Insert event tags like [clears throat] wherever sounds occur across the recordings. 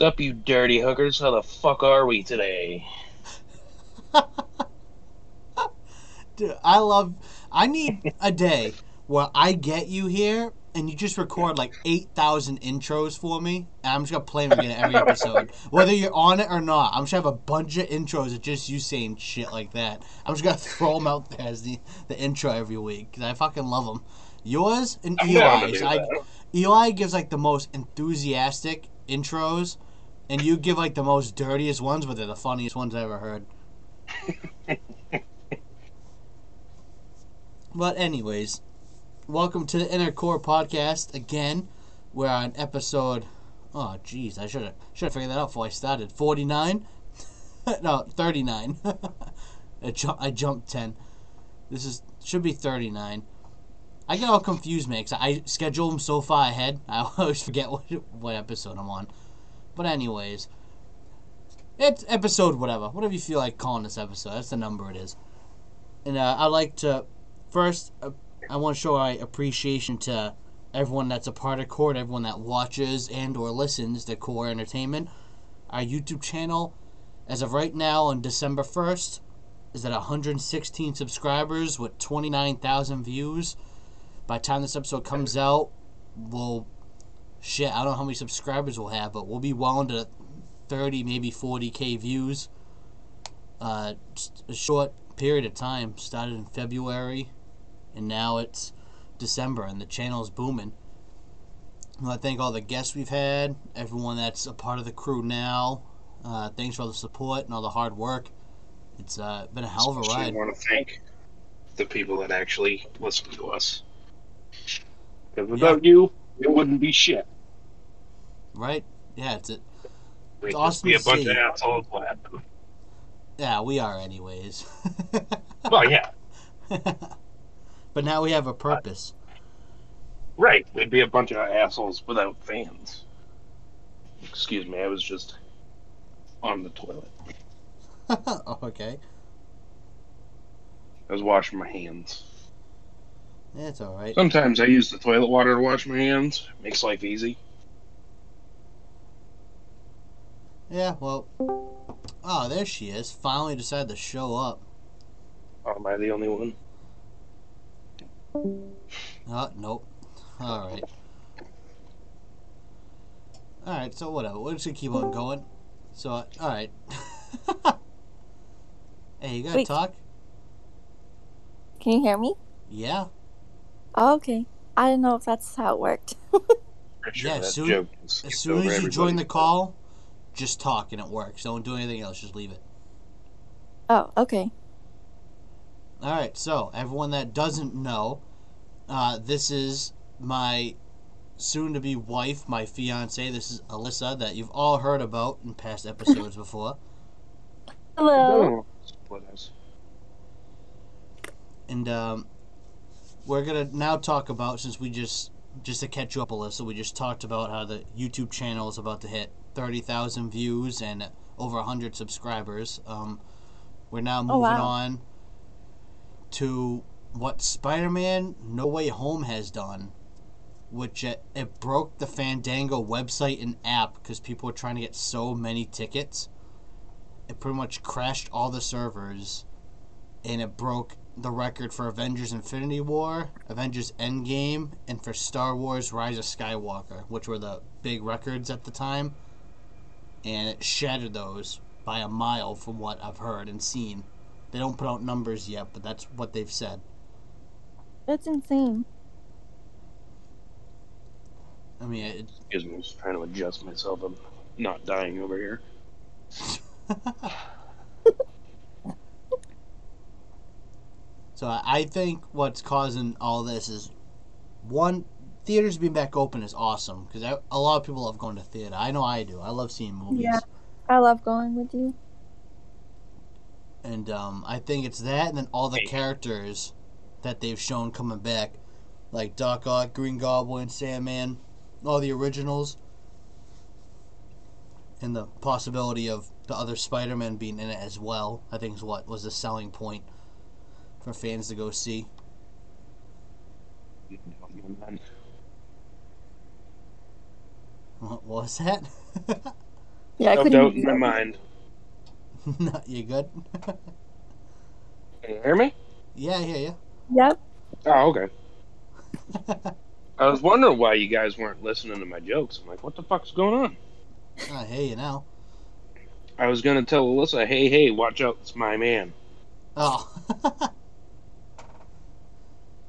up, you dirty hookers? How the fuck are we today? [laughs] Dude, I love. I need a day where I get you here and you just record like eight thousand intros for me, and I'm just gonna play them again every [laughs] episode, whether you're on it or not. I'm just gonna have a bunch of intros of just you saying shit like that. I'm just gonna [laughs] throw them out there as the the intro every week because I fucking love them. Yours and to Eli's. I. Eli gives like the most enthusiastic intros, and you give like the most dirtiest ones, but they're the funniest ones I ever heard. [laughs] but anyways, welcome to the Inner Core Podcast again. We're on episode. Oh, jeez, I should have should have figured that out before I started. Forty nine, [laughs] no, thirty nine. [laughs] I, ju- I jumped ten. This is should be thirty nine. I get all confused, man, 'cause I schedule them so far ahead. I always forget what what episode I'm on. But anyways, it's episode whatever, whatever you feel like calling this episode. That's the number it is. And uh, I'd like to first, uh, I want to show my appreciation to everyone that's a part of Core, everyone that watches and or listens to Core Entertainment. Our YouTube channel, as of right now on December first, is at 116 subscribers with 29,000 views. By the time this episode comes out, we'll shit. I don't know how many subscribers we'll have, but we'll be well into 30, maybe 40k views. Uh, a short period of time. Started in February, and now it's December, and the channel's booming. I want to thank all the guests we've had, everyone that's a part of the crew now. Uh, thanks for all the support and all the hard work. It's uh, been a hell of a ride. want to thank the people that actually listen to us. Because without you, it wouldn't be shit. Right? Yeah, it's it. We'd It's awesome be a to bunch see. of assholes laughing. Yeah, we are, anyways. [laughs] Well, yeah, [laughs] but now we have a purpose. right. We'd be a bunch of assholes without fans. Excuse me, I was just on the toilet. [laughs] okay. I was washing my hands. That's all right. Sometimes I use the toilet water to wash my hands. Makes life easy. Yeah, well. Oh, there she is. Finally decided to show up. Oh, am I the only one? Oh, nope. All right. All right. So whatever. We're just gonna keep on going. So uh, all right. [laughs] hey, you gotta Wait. talk? Can you hear me? Yeah. Oh, okay. I didn't know if that's how it worked. [laughs] Sure Yeah, that soon- joke As soon as you join the call, just talk and it works. Don't do anything else. Just leave it. oh, okay. All right, so everyone that doesn't know, uh, this is my soon-to-be wife, my fiance. This is Alyssa, that you've all heard about in past episodes [laughs] before. Hello. Split us. And um, we're gonna now talk about since we just just to catch you up, Alyssa. We just talked about how the YouTube channel is about to hit thirty thousand views and over hundred subscribers. Um, we're now moving wow. on to what Spider-Man No Way Home has done, which it, it broke the Fandango website and app because people were trying to get so many tickets. It pretty much crashed all the servers, and it broke the record for Avengers Infinity War, Avengers Endgame, and for Star Wars Rise of Skywalker, which were the big records at the time. And it shattered those by a mile from what I've heard and seen. They don't put out numbers yet, but that's what they've said. That's insane. I mean, it, Excuse me, I'm just trying to adjust myself. I'm not dying over here. [laughs] so I I think what's causing all this is one theaters being back open is awesome because a lot of people love going to theater. I know I do. I love seeing movies. Yeah. I love going with you. and um, I think it's that, and then all the characters that they've shown coming back, like Doc Ock, Green Goblin, Sandman, all the originals, and the possibility of the other Spider-Man being in it as well. I think is what was the selling point for fans to go see. What was that? [laughs] Yeah, I no couldn't. doubt in my mind. [laughs] No, you good? [laughs] Can you hear me? yeah, I hear you. Yep. Oh, okay. I was wondering why you guys weren't listening to my jokes. I'm like, what the fuck's going on? I hear you now. I was gonna tell Alyssa, hey, hey, watch out, it's my man. Oh.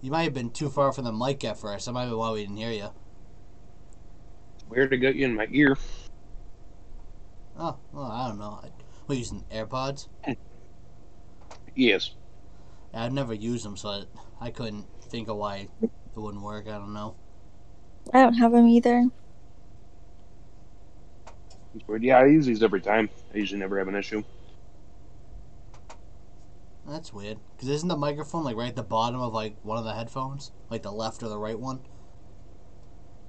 you might have been too far from the mic at first. That might be why we didn't hear you. Weird to get you in my ear. Oh, well, I don't know. We're using AirPods. Yes. I've never used them, so I, I couldn't think of why it wouldn't work. I don't know. I don't have them either. Yeah, I use these every time. I usually never have an issue. That's weird. Because isn't the microphone like right at the bottom of like one of the headphones? Like the left or the right one?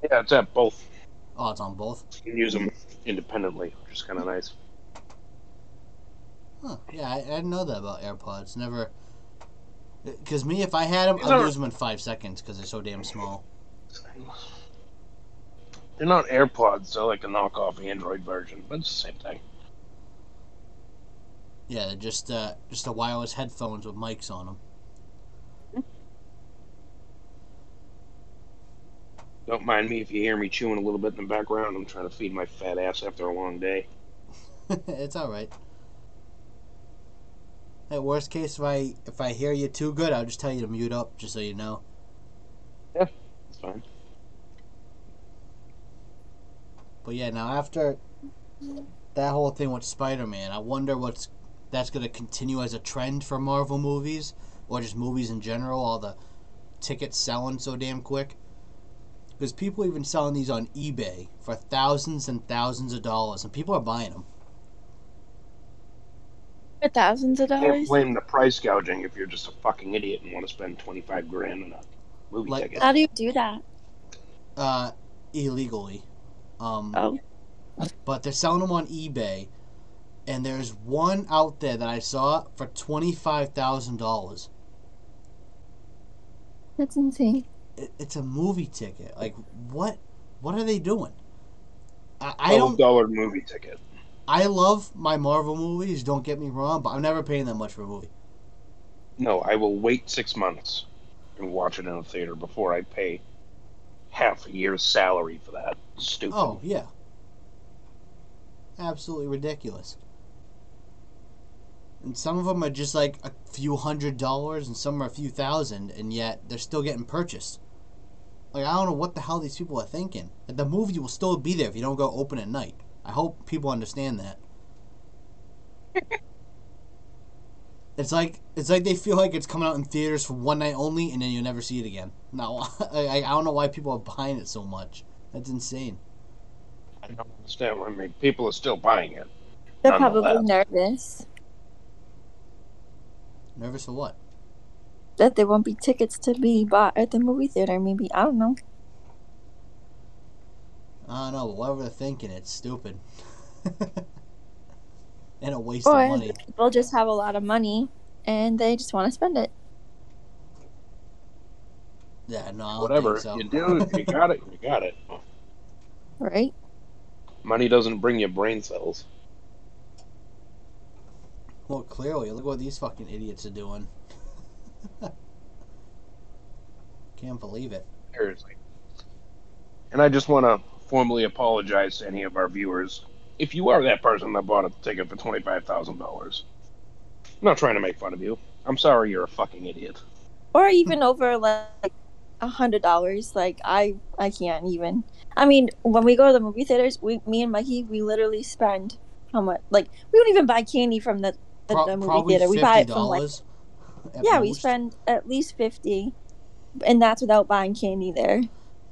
Yeah, it's at both. Oh, it's on both. You can use them independently, which is kind of nice. Huh. Yeah, I, I didn't know that about AirPods. Never. Because me, if I had them, I'd lose them in five seconds because they're so damn small. They're not AirPods, they're like a knockoff Android version, but it's the same thing. Yeah, they're just uh, just a wireless headphones with mics on them. Don't mind me if you hear me chewing a little bit in the background. I'm trying to feed my fat ass after a long day. [laughs] it's all right. At worst case, if I if I hear you too good, I'll just tell you to mute up, just so you know. Yeah, it's fine. But yeah, now after that whole thing with Spider-Man, I wonder what's that's gonna continue as a trend for Marvel movies or just movies in general. All the tickets selling so damn quick. Because people even selling these on eBay for thousands and thousands of dollars, and people are buying them. For thousands of dollars? Can't dollars. blame the price gouging if you're just a fucking idiot and want to spend 25 grand on a movie Like- ticket. How do you do that? uh, illegally. Um, Oh. But they're selling them on eBay, and there's one out there that I saw for twenty five thousand dollars. That's insane. It, it's a movie ticket. Like what? What are they doing? I, I don't. dollar movie ticket. I love my Marvel movies. Don't get me wrong, but I'm never paying that much for a movie. No, I will wait six months and watch it in a theater before I pay half a year's salary for that. Stupid. Oh yeah. Absolutely ridiculous. And some of them are just like a few hundred dollars, and some are a few thousand, and yet they're still getting purchased. Like I don't know what the hell these people are thinking. Like, the movie will still be there if you don't go open at night. I hope people understand that. [laughs] it's like it's like they feel like it's coming out in theaters for one night only, and then you'll never see it again. No, [laughs] I, I don't know why people are buying it so much. That's insane. I don't understand. I mean, people are still buying it. They're probably nervous Nervous for what? That there won't be tickets to be bought at the movie theater. Maybe I don't know. I don't know, but whatever they're thinking, it's stupid. [laughs] and a waste Or of money. people just have a lot of money and they just want to spend it. Yeah, no, I Whatever think so. you do, you got it, you got it. Right? Money doesn't bring you brain cells. Well, clearly, look what these fucking idiots are doing. [laughs] Can't believe it. Seriously. And I just want to formally apologize to any of our viewers. If you are that person that bought a ticket for $25,000, I'm not trying to make fun of you. I'm sorry you're a fucking idiot. Or even over like a hundred dollars. Like I, I can't even. I mean, when we go to the movie theaters, we, me and Mikey, we literally spend how much? Like we don't even buy candy from the the, Pro- the movie theater. We buy it from like $50 at yeah, we spend at least fifty, and that's without buying candy there.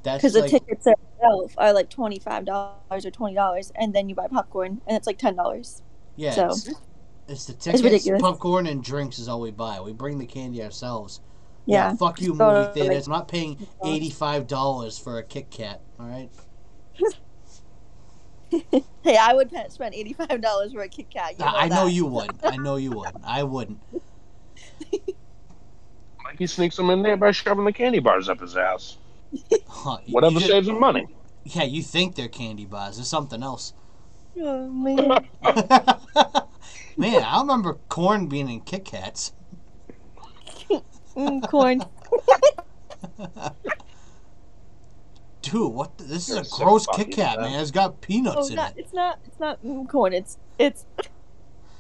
That's Because the tickets itself are like twenty five dollars or twenty dollars, and then you buy popcorn, and it's like ten dollars. yeah, so- it's, it's the tickets, ridiculous. popcorn, and drinks is all we buy. We bring the candy ourselves. Yeah. fuck you, So, movie theaters. I'm not paying [laughs] eighty-five dollars for a Kit Kat. All right. [laughs] hey, I would spend eighty five dollars for a Kit Kat. You know I, I know you would. I [laughs] know you would. I wouldn't. Mikey sneaks them in there by shoving the candy bars up his ass. Huh, Whatever should- saves him money. Yeah, you think they're candy bars. There's something else. Oh man. [laughs] Man, I remember corn being in Kit Kats. Mm, corn. [laughs] Dude, what? The, this is You're a so gross fucking Kit Kat, man. It's got Oh, peanuts in not, it. it's not. It's not mm, corn. It's it's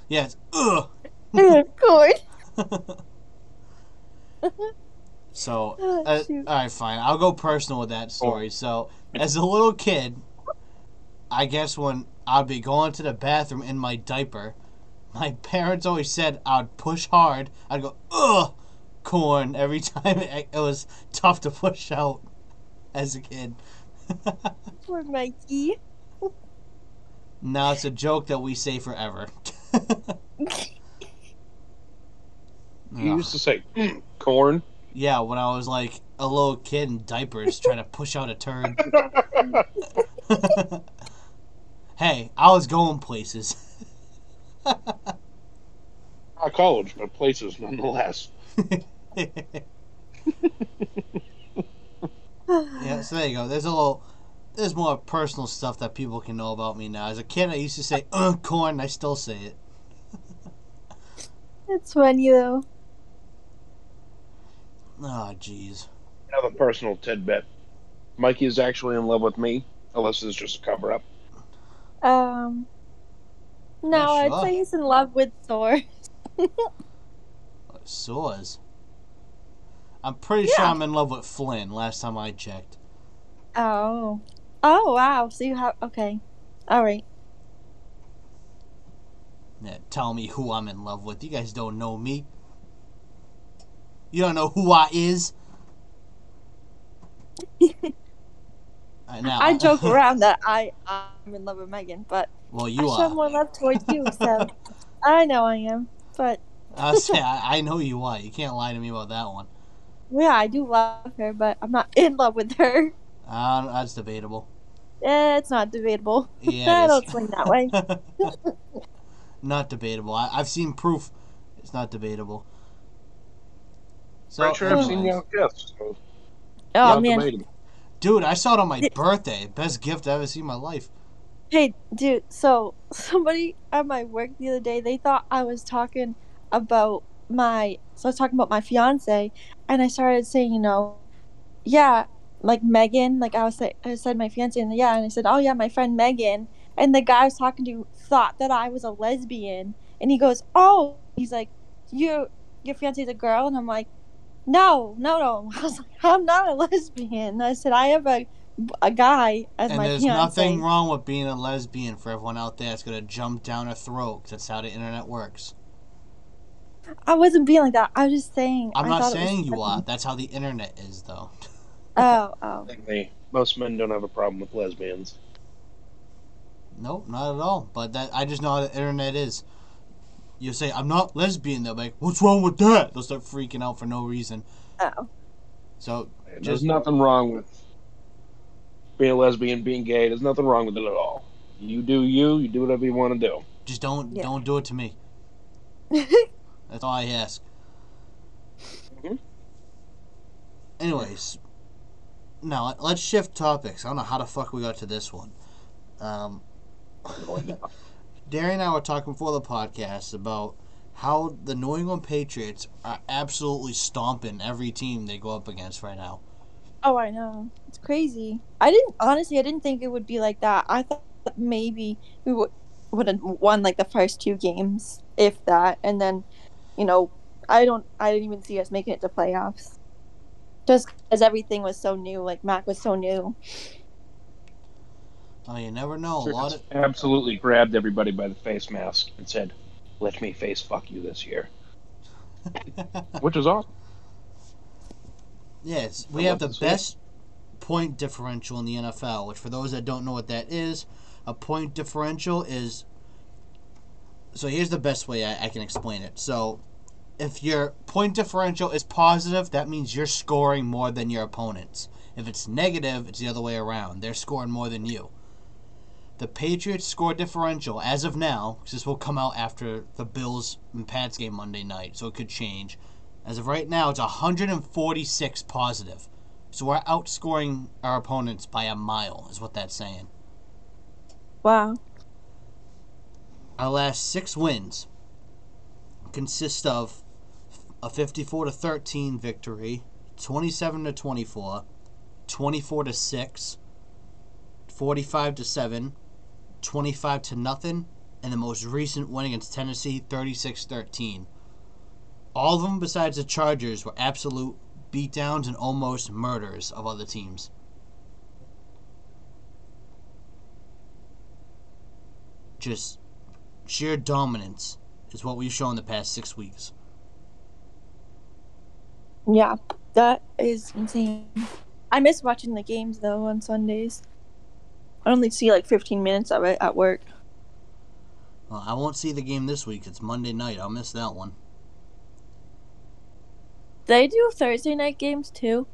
Yeah, it's ugh. [laughs] corn. [laughs] So, [laughs] Oh, uh, all right, fine. I'll go personal with that story. So, as a little kid, I guess when I'd be going to the bathroom in my diaper, my [laughs] parents always said I'd push hard. I'd go ugh, corn every time it, it was tough to push out as a kid. Poor Mikey. now it's a joke that we say forever. You Ugh. used to say "Mm, corn. Yeah, when I was like a little kid in diapers trying to push out a turd. [laughs] [laughs] hey, I was going places. [laughs] Not college, but places nonetheless. yeah, so there you go. There's a little, there's more personal stuff that people can know about me now. As a kid, I used to say "uh, corn," and I still say it. It's funny though. Oh, jeez. Another personal tidbit. Mikey is actually in love with me, unless it's just a cover up. Um. No, Yeah, I'd say he's in love with Thor. [laughs] Sores. I'm pretty sure I'm in love with Flynn. Last time I checked. Oh. Oh wow. So you have okay. All right. Yeah, tell me who I'm in love with. You guys don't know me. You don't know who I is. [laughs] I know. I joke [laughs] around that I I'm in love with Megan, but well, you I show are. more love towards you. So I know I am, but I [laughs] say I, I know you are. You can't lie to me about that one. yeah, I do love her, but I'm not in love with her. Uh, that's debatable. Eh, it's not debatable. Yeah, I don't swing that way. not debatable. I, I've seen proof. It's not debatable. So, Pretty sure I've seen anyways. you out kiss. So Oh man. dude, I saw it on my It- birthday. Best gift I ever seen in my life. Hey, dude. So [laughs] somebody at my work the other day, they thought I was talking about my. So I was talking about my fiance, and I started saying, you know, yeah, like Megan. Like I was say, I said my fiance, and yeah, and I said, oh yeah, my friend Megan. And the guy I was talking to thought that I was a lesbian, and he goes, oh, he's like, you, your fiance's a girl, and I'm like. No, no, no. [laughs] I was like, I'm not a lesbian. I said I have a a guy as And my there's fiance. nothing wrong with being a lesbian for everyone out there that's gonna jump down her throat. that's how the internet works. I wasn't being like that. I was just saying. I'm I not thought it was saying you funny. are. That's how the internet is, though. [laughs] Oh, oh. I think they, most men don't have a problem with lesbians. Nope, not at all. But that I just know how the internet is. You say I'm not lesbian, they'll be like, "What's wrong with that?" They'll start freaking out for no reason. Oh. So There's Just- nothing wrong with being a lesbian, being gay. There's nothing wrong with it at all. You do you. You do whatever you want to do. just don't Yeah. don't do it to me. [laughs] That's all I ask. Mhm. Anyways, now let's shift topics. I don't know how the fuck we got to this one. Um, [laughs] Darren and I were talking before the podcast about how the New England Patriots are absolutely stomping every team they go up against right now. oh, I know. It's crazy. I didn't honestly. I didn't think it would be like that. I thought that maybe we would would have won like the first two games, if that, and then, you know, I don't. I didn't even see us making it to playoffs. Just because everything was so new, like Mac was so new. Oh, you never know. A lot of Absolutely grabbed everybody by the face mask and said, "Let me face fuck you this year," [laughs] which is awesome. Yes, we I have the to it. best point differential in the NFL, which for those that don't know what that is, a point differential is. So here's the best way I, I can explain it. So if your point differential is positive, that means you're scoring more than your opponents. If it's negative, it's the other way around. They're scoring more than you. The Patriots score differential as of now, 'cause this will come out after the Bills and Pats game Monday night, so it could change. As of right now, it's 146 positive. So we're outscoring our opponents by a mile, is what that's saying. Wow. our last six wins consist of a 54 to 13 victory, 27 to 24, 24 to 6, 45 to 7, 25 to nothing, and the most recent win against Tennessee 36-13. All of them besides the Chargers were absolute beatdowns and almost murders of other teams. Just sheer dominance is what we've shown the past six weeks. Yeah, that is insane. I miss watching the games though on Sundays. I only see like 15 minutes of it at work. Well, I won't see the game this week. It's Monday night. I'll miss that one. They do Thursday night games too.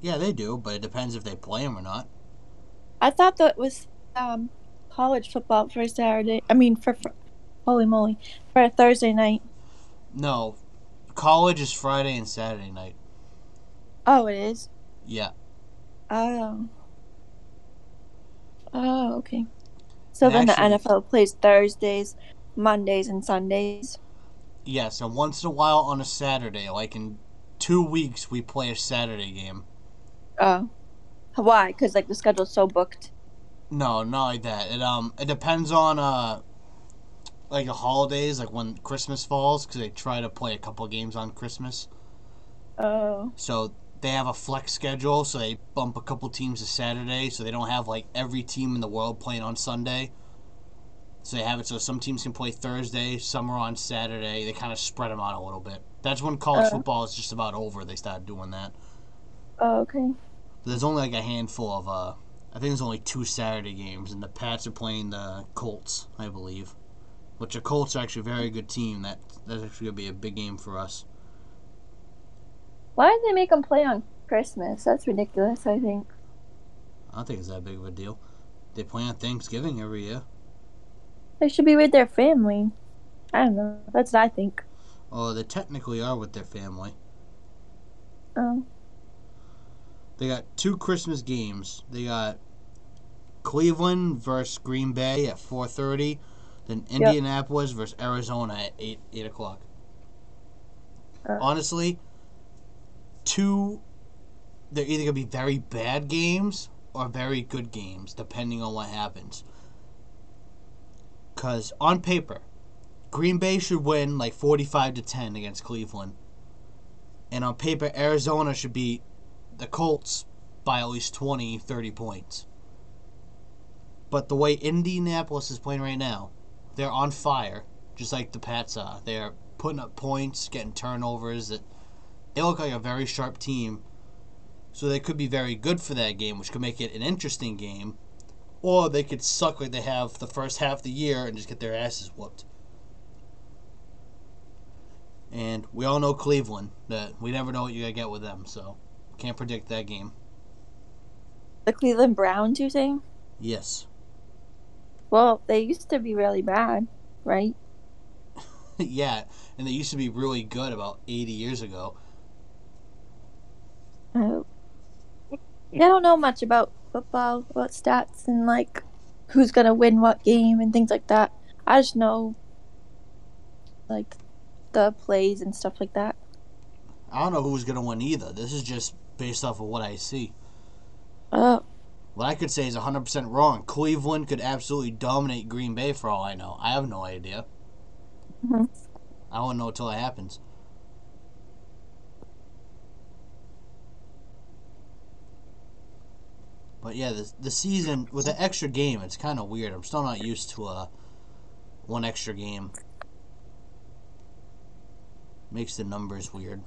Yeah, they do, but it depends if they play them or not. I thought that was um, college football for Saturday. I mean, for, for holy moly, for a Thursday night. No, college is Friday and Saturday night. Oh, it is. Yeah. Oh. Oh, okay. So And then actually- the NFL plays Thursdays, Mondays, and Sundays. Yes, and once in a while on a Saturday, like in two weeks, we play a Saturday game. Oh. Why? Because like the schedule's so booked. No, not like that. It um, it depends on uh, like the holidays, like when Christmas falls, because they try to play a couple games on Christmas. Oh. So they have a flex schedule, so they bump a couple teams to Saturday, so they don't have like every team in the world playing on Sunday. So they have it so some teams can play Thursday, some are on Saturday. They kind of spread them out a little bit. That's when college Uh. football is just about over. They started doing that. Oh, okay. There's only like a handful of uh, I think there's only two Saturday games, and the Pats are playing the Colts, I believe. Which the Colts are actually a very good team. That that's actually gonna be a big game for us. Why did they make them play on Christmas? That's ridiculous. I think. I don't think it's that big of a deal. They play on Thanksgiving every year. They should be with their family. I don't know. That's what I think. Oh, they technically are with their family. Oh. They got two Christmas games. They got Cleveland versus Green Bay at 4:30, then Indianapolis versus Arizona at 8 8 o'clock. Uh. Honestly, two. They're either gonna be very bad games or very good games, depending on what happens. Cause on paper, Green Bay should win like 45 to 10 against Cleveland. And on paper, Arizona should beat the Colts by at least 20, 30 points. But the way Indianapolis is playing right now, they're on fire, just like the Pats are. They're putting up points, getting turnovers. That they look like a very sharp team. So they could be very good for that game, which could make it an interesting game. Or they could suck like they have the first half of the year and just get their asses whooped. And we all know Cleveland, that we never know what you're going to get with them, so can't predict that game. The Cleveland Browns, you saying? Yes. Well, they used to be really bad, right? [laughs] yeah, and they used to be really good about 80 years ago. Uh, I don't know much about football, about stats and like who's gonna win what game and things like that. I just know like the plays and stuff like that. I don't know who's to win either. This is just based off of what I see. Oh, What I could say is 100% wrong. Cleveland could absolutely dominate Green Bay for all I know. I have no idea. Mhm. I won't know until it happens. But yeah, the, the season with the extra game, it's kind of weird. I'm still not used to a one extra game. Makes the numbers weird.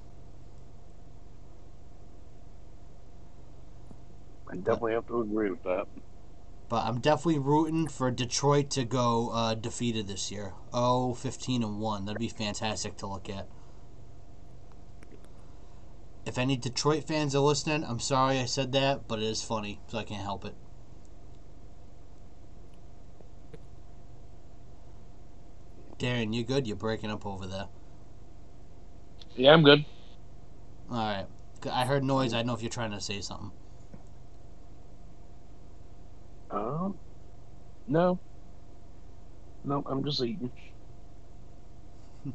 I definitely have to agree with that. But I'm definitely rooting for Detroit to go uh, defeated this year. Oh, 15 and 1. That'd be fantastic to look at. If any Detroit fans are listening, I'm sorry I said that, but it is funny, so I can't help it. Darren, you good? You're breaking up over there. Yeah, I'm good. Alright. I heard noise. I know if you're trying to say something. Um, no. Nope, I'm just eating. [laughs]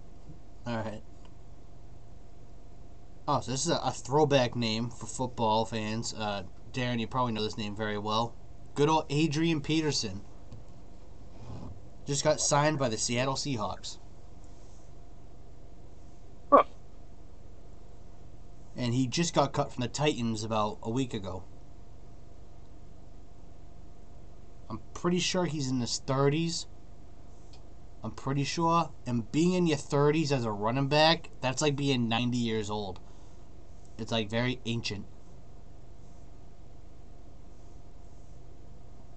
All right. Oh, so this is a, a throwback name for football fans. Uh, Darren, you probably know this name very well. Good old Adrian Peterson. Just got signed by the Seattle Seahawks. Huh. And he just got cut from the Titans about a week ago. I'm pretty sure he's in his 30s. I'm pretty sure. And being in your 30s as a running back, that's like being 90 years old. It's like very ancient.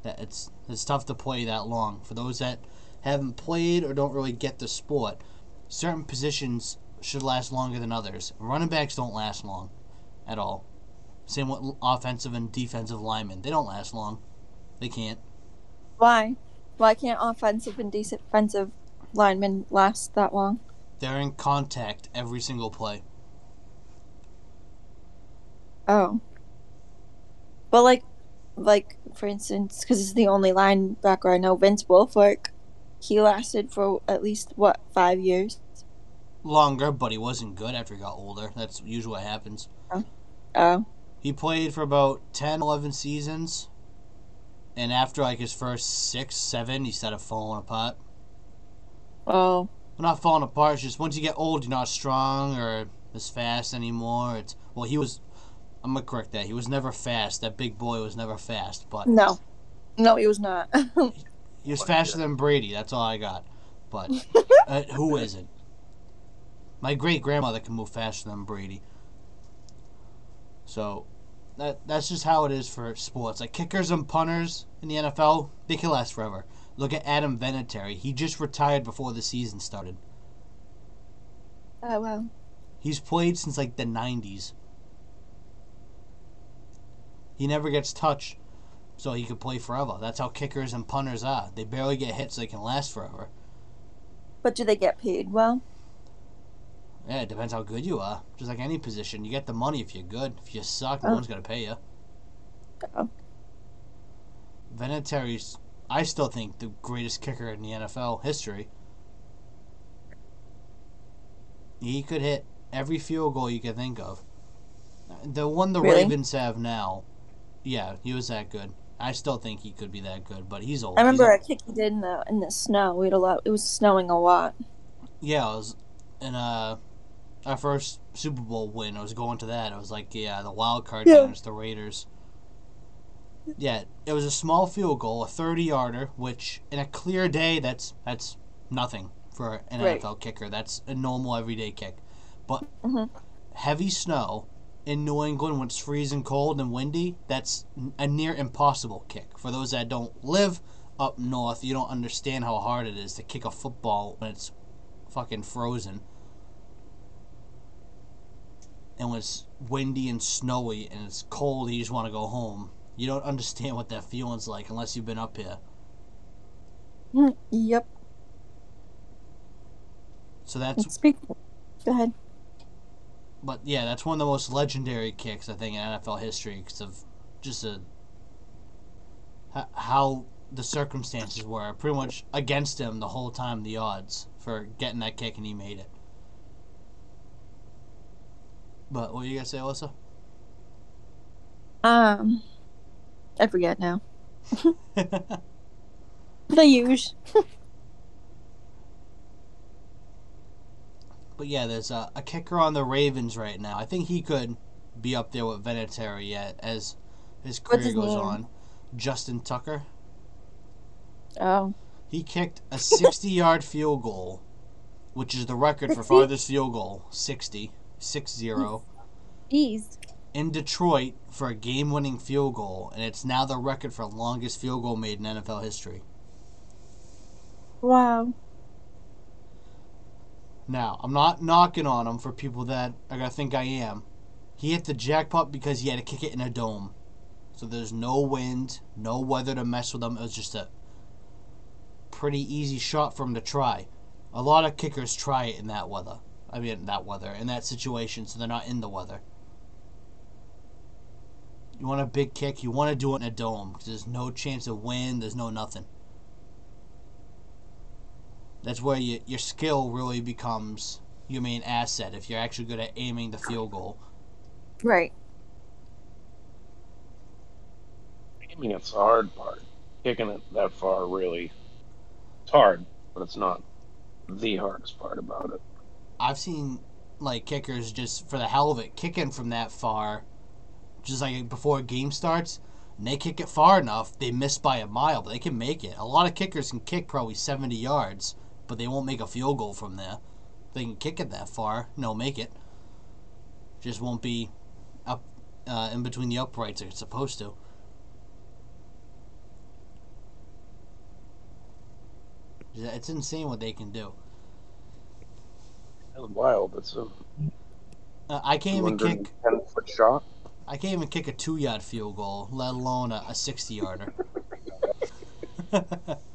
That it's it's tough to play that long. For those that haven't played or don't really get the sport, certain positions should last longer than others. Running backs don't last long at all. Same with offensive and defensive linemen. They don't last long. They can't. Why? Why can't offensive and defensive linemen last that long? They're in contact every single play. Oh. But like, like for instance, because it's the only linebacker I know, Vince Wilfork, he lasted for at least what five years. Longer, but he wasn't good after he got older. That's usually what happens. Oh. oh, He played for about 10, 11 seasons. And after like his first six, seven, he started falling apart. oh, Well, not falling apart. It's just once you get old, you're not strong or as fast anymore. It's well, he was. I'm gonna correct that. He was never fast. That big boy was never fast, but no, no, he was not. [laughs] he was faster than Brady. That's all I got. But [laughs] uh, who isn't? My great grandmother can move faster than Brady. So that that's just how it is for sports. Like kickers and punters in the NFL, they can last forever. Look at Adam Vinatieri. He just retired before the season started. oh wow. He's played since like the 90s. He never gets touched, so he could play forever. That's how kickers and punters are. They barely get hit, so they can last forever. But do they get paid well? Yeah, it depends how good you are. Just like any position, you get the money if you're good. If you suck, no Oh. one's gonna pay you. Oh. Vinatieri's, I still think the greatest kicker in the NFL history. He could hit every field goal you could think of. The one the Really? Ravens have now, yeah, he was that good. I still think he could be that good, but he's old. I He's remember a- a kick he did in the in the snow. We had a lot. It was snowing a lot. Yeah, it was in uh our first Super Bowl win. I was going to that. I was like, yeah, the wild card Yeah. against the Raiders. Yeah, it was a small field goal, a thirty yarder, which in a clear day that's that's nothing for an Right. NFL kicker. That's a normal everyday kick. But Mhm. heavy snow in New England when it's freezing cold and windy, that's a near impossible kick. For those that don't live up north, you don't understand how hard it is to kick a football when it's fucking frozen. And when it's windy and snowy and it's cold, you just want to go home. You don't understand what that feeling's like unless you've been up here. Mm, Yep. So that's, Speak. Go ahead. But yeah, that's one of the most legendary kicks I think in NFL history because of just a how the circumstances were pretty much against him the whole time. The odds for getting that kick and he made it. But what were you gonna say, Alyssa? Um, I forget now. [laughs] [laughs] The use. [laughs] But yeah, there's a, a kicker on the Ravens right now. I think he could be up there with Vinatieri yet as his career his goes name? on. Justin Tucker. Oh, He kicked a 60 yard [laughs] field goal, which is the record for farthest field goal 60, 6 0, jeez. in Detroit for a game winning field goal, and it's now the record for longest field goal made in NFL history. Wow. Now, I'm not knocking on him for people that I think I am. He hit the jackpot because he had to kick it in a dome. So there's no wind, no weather to mess with him. It was just a pretty easy shot for him to try. A lot of kickers try it in that weather. I mean, that weather, in that situation, so they're not in the weather. You want a big kick, you want to do it in a dome because there's no chance of wind, there's no nothing. That's where you, your skill really becomes your main asset if you're actually good at aiming the field goal. Right. Aiming it's the hard part. Kicking it that far really it's hard, but it's not the hardest part about it. I've seen like kickers just for the hell of it kicking from that far, just like before a game starts. And they kick it far enough, they miss by a mile, but they can make it. A lot of kickers can kick probably 70 yards, but they won't make a field goal from there. They can kick it that far, and they'll make it. Just won't be up uh, in between the uprights like it's supposed to. It's insane what they can do. That's wild. It's a Uh, I can't even kick. 210 foot shot. I can't even kick a two yard field goal, let alone a, a 60 yarder. [laughs] [laughs]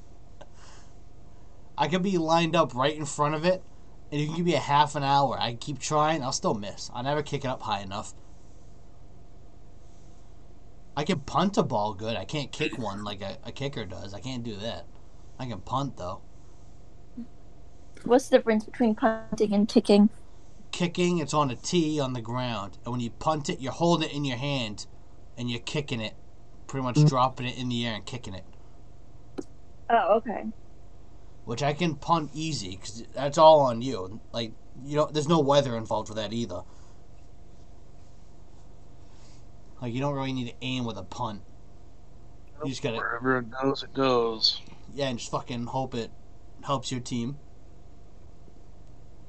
I could be lined up right in front of it, and you can give me a half an hour. I keep trying, I'll still miss. I'll never kick it up high enough. I can punt a ball good. I can't kick one like a, a kicker does. I can't do that. I can punt, though. What's the difference between punting and kicking? Kicking, it's on a tee on the ground. And when you punt it, you're holding it in your hand, and you're kicking it. Pretty much mm. dropping it in the air and kicking it. Oh, okay. Which I can punt easy because that's all on you. Like you know, there's no weather involved with that either. Like you don't really need to aim with a punt. You just gotta Wherever it goes, it goes. yeah, and just fucking hope it helps your team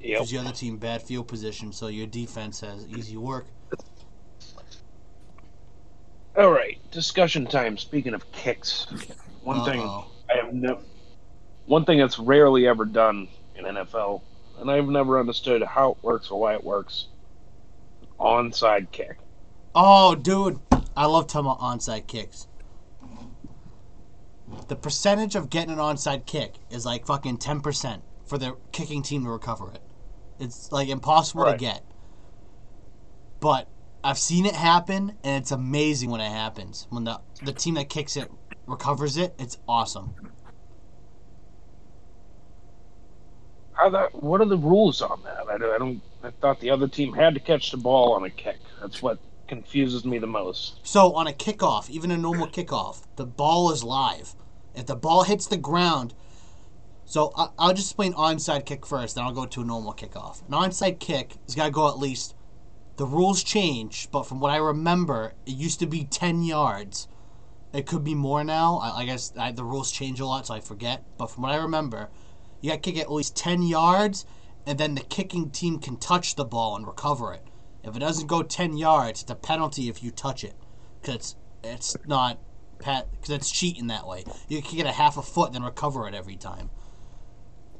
Yep. because the other team bad field position, so your defense has easy work. All right, discussion time. Speaking of kicks, one thing Uh-oh. I have never, one thing that's rarely ever done in NFL, and I've never understood how it works or why it works. Onside kick. Oh, dude, I love talking about onside kicks. The percentage of getting an onside kick is like fucking ten percent for the kicking team to recover it. It's like impossible to get. But I've seen it happen, and it's amazing when it happens. When the the team that kicks it recovers it, it's awesome. How that? What are the rules on that? I don't. I, don't, I thought the other team had to catch the ball on a kick. That's what confuses me the most. So on a kickoff, even a normal kickoff, the ball is live. If the ball hits the ground, so I'll just explain onside kick first, then I'll go to a normal kickoff. An onside kick has got to go at least. The rules change, but from what I remember, it used to be ten yards. It could be more now. I, I guess I, the rules change a lot, so I forget. But from what I remember, you got to kick it at least ten yards, and then the kicking team can touch the ball and recover it. If it doesn't go ten yards, it's a penalty if you touch it, because it's, not because it's cheating that way. You can get a half a foot, and then recover it every time.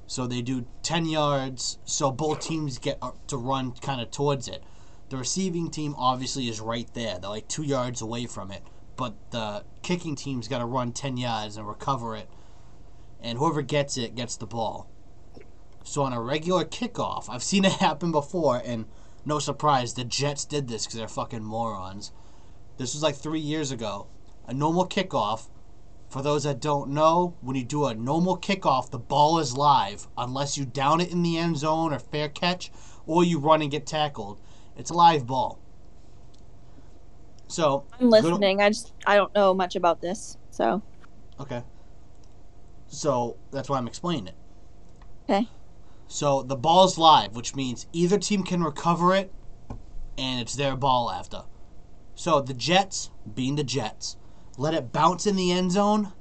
So they do ten yards, so both teams get to run kind of towards it. The receiving team obviously is right there; they're like two yards away from it. But the kicking team's got to run ten yards and recover it, and whoever gets it gets the ball. So on a regular kickoff, I've seen it [laughs] happen before, and no surprise, the Jets did this because they're fucking morons. This was like three years ago. A normal kickoff, for those that don't know, when you do a normal kickoff, the ball is live unless you down it in the end zone or fair catch, or you run and get tackled. It's a live ball. So I'm listening. I just I don't know much about this. So Okay. So that's why I'm explaining it. Okay. So the ball's live, which means either team can recover it, and it's their ball after. So the Jets, being the Jets, let it bounce in the end zone.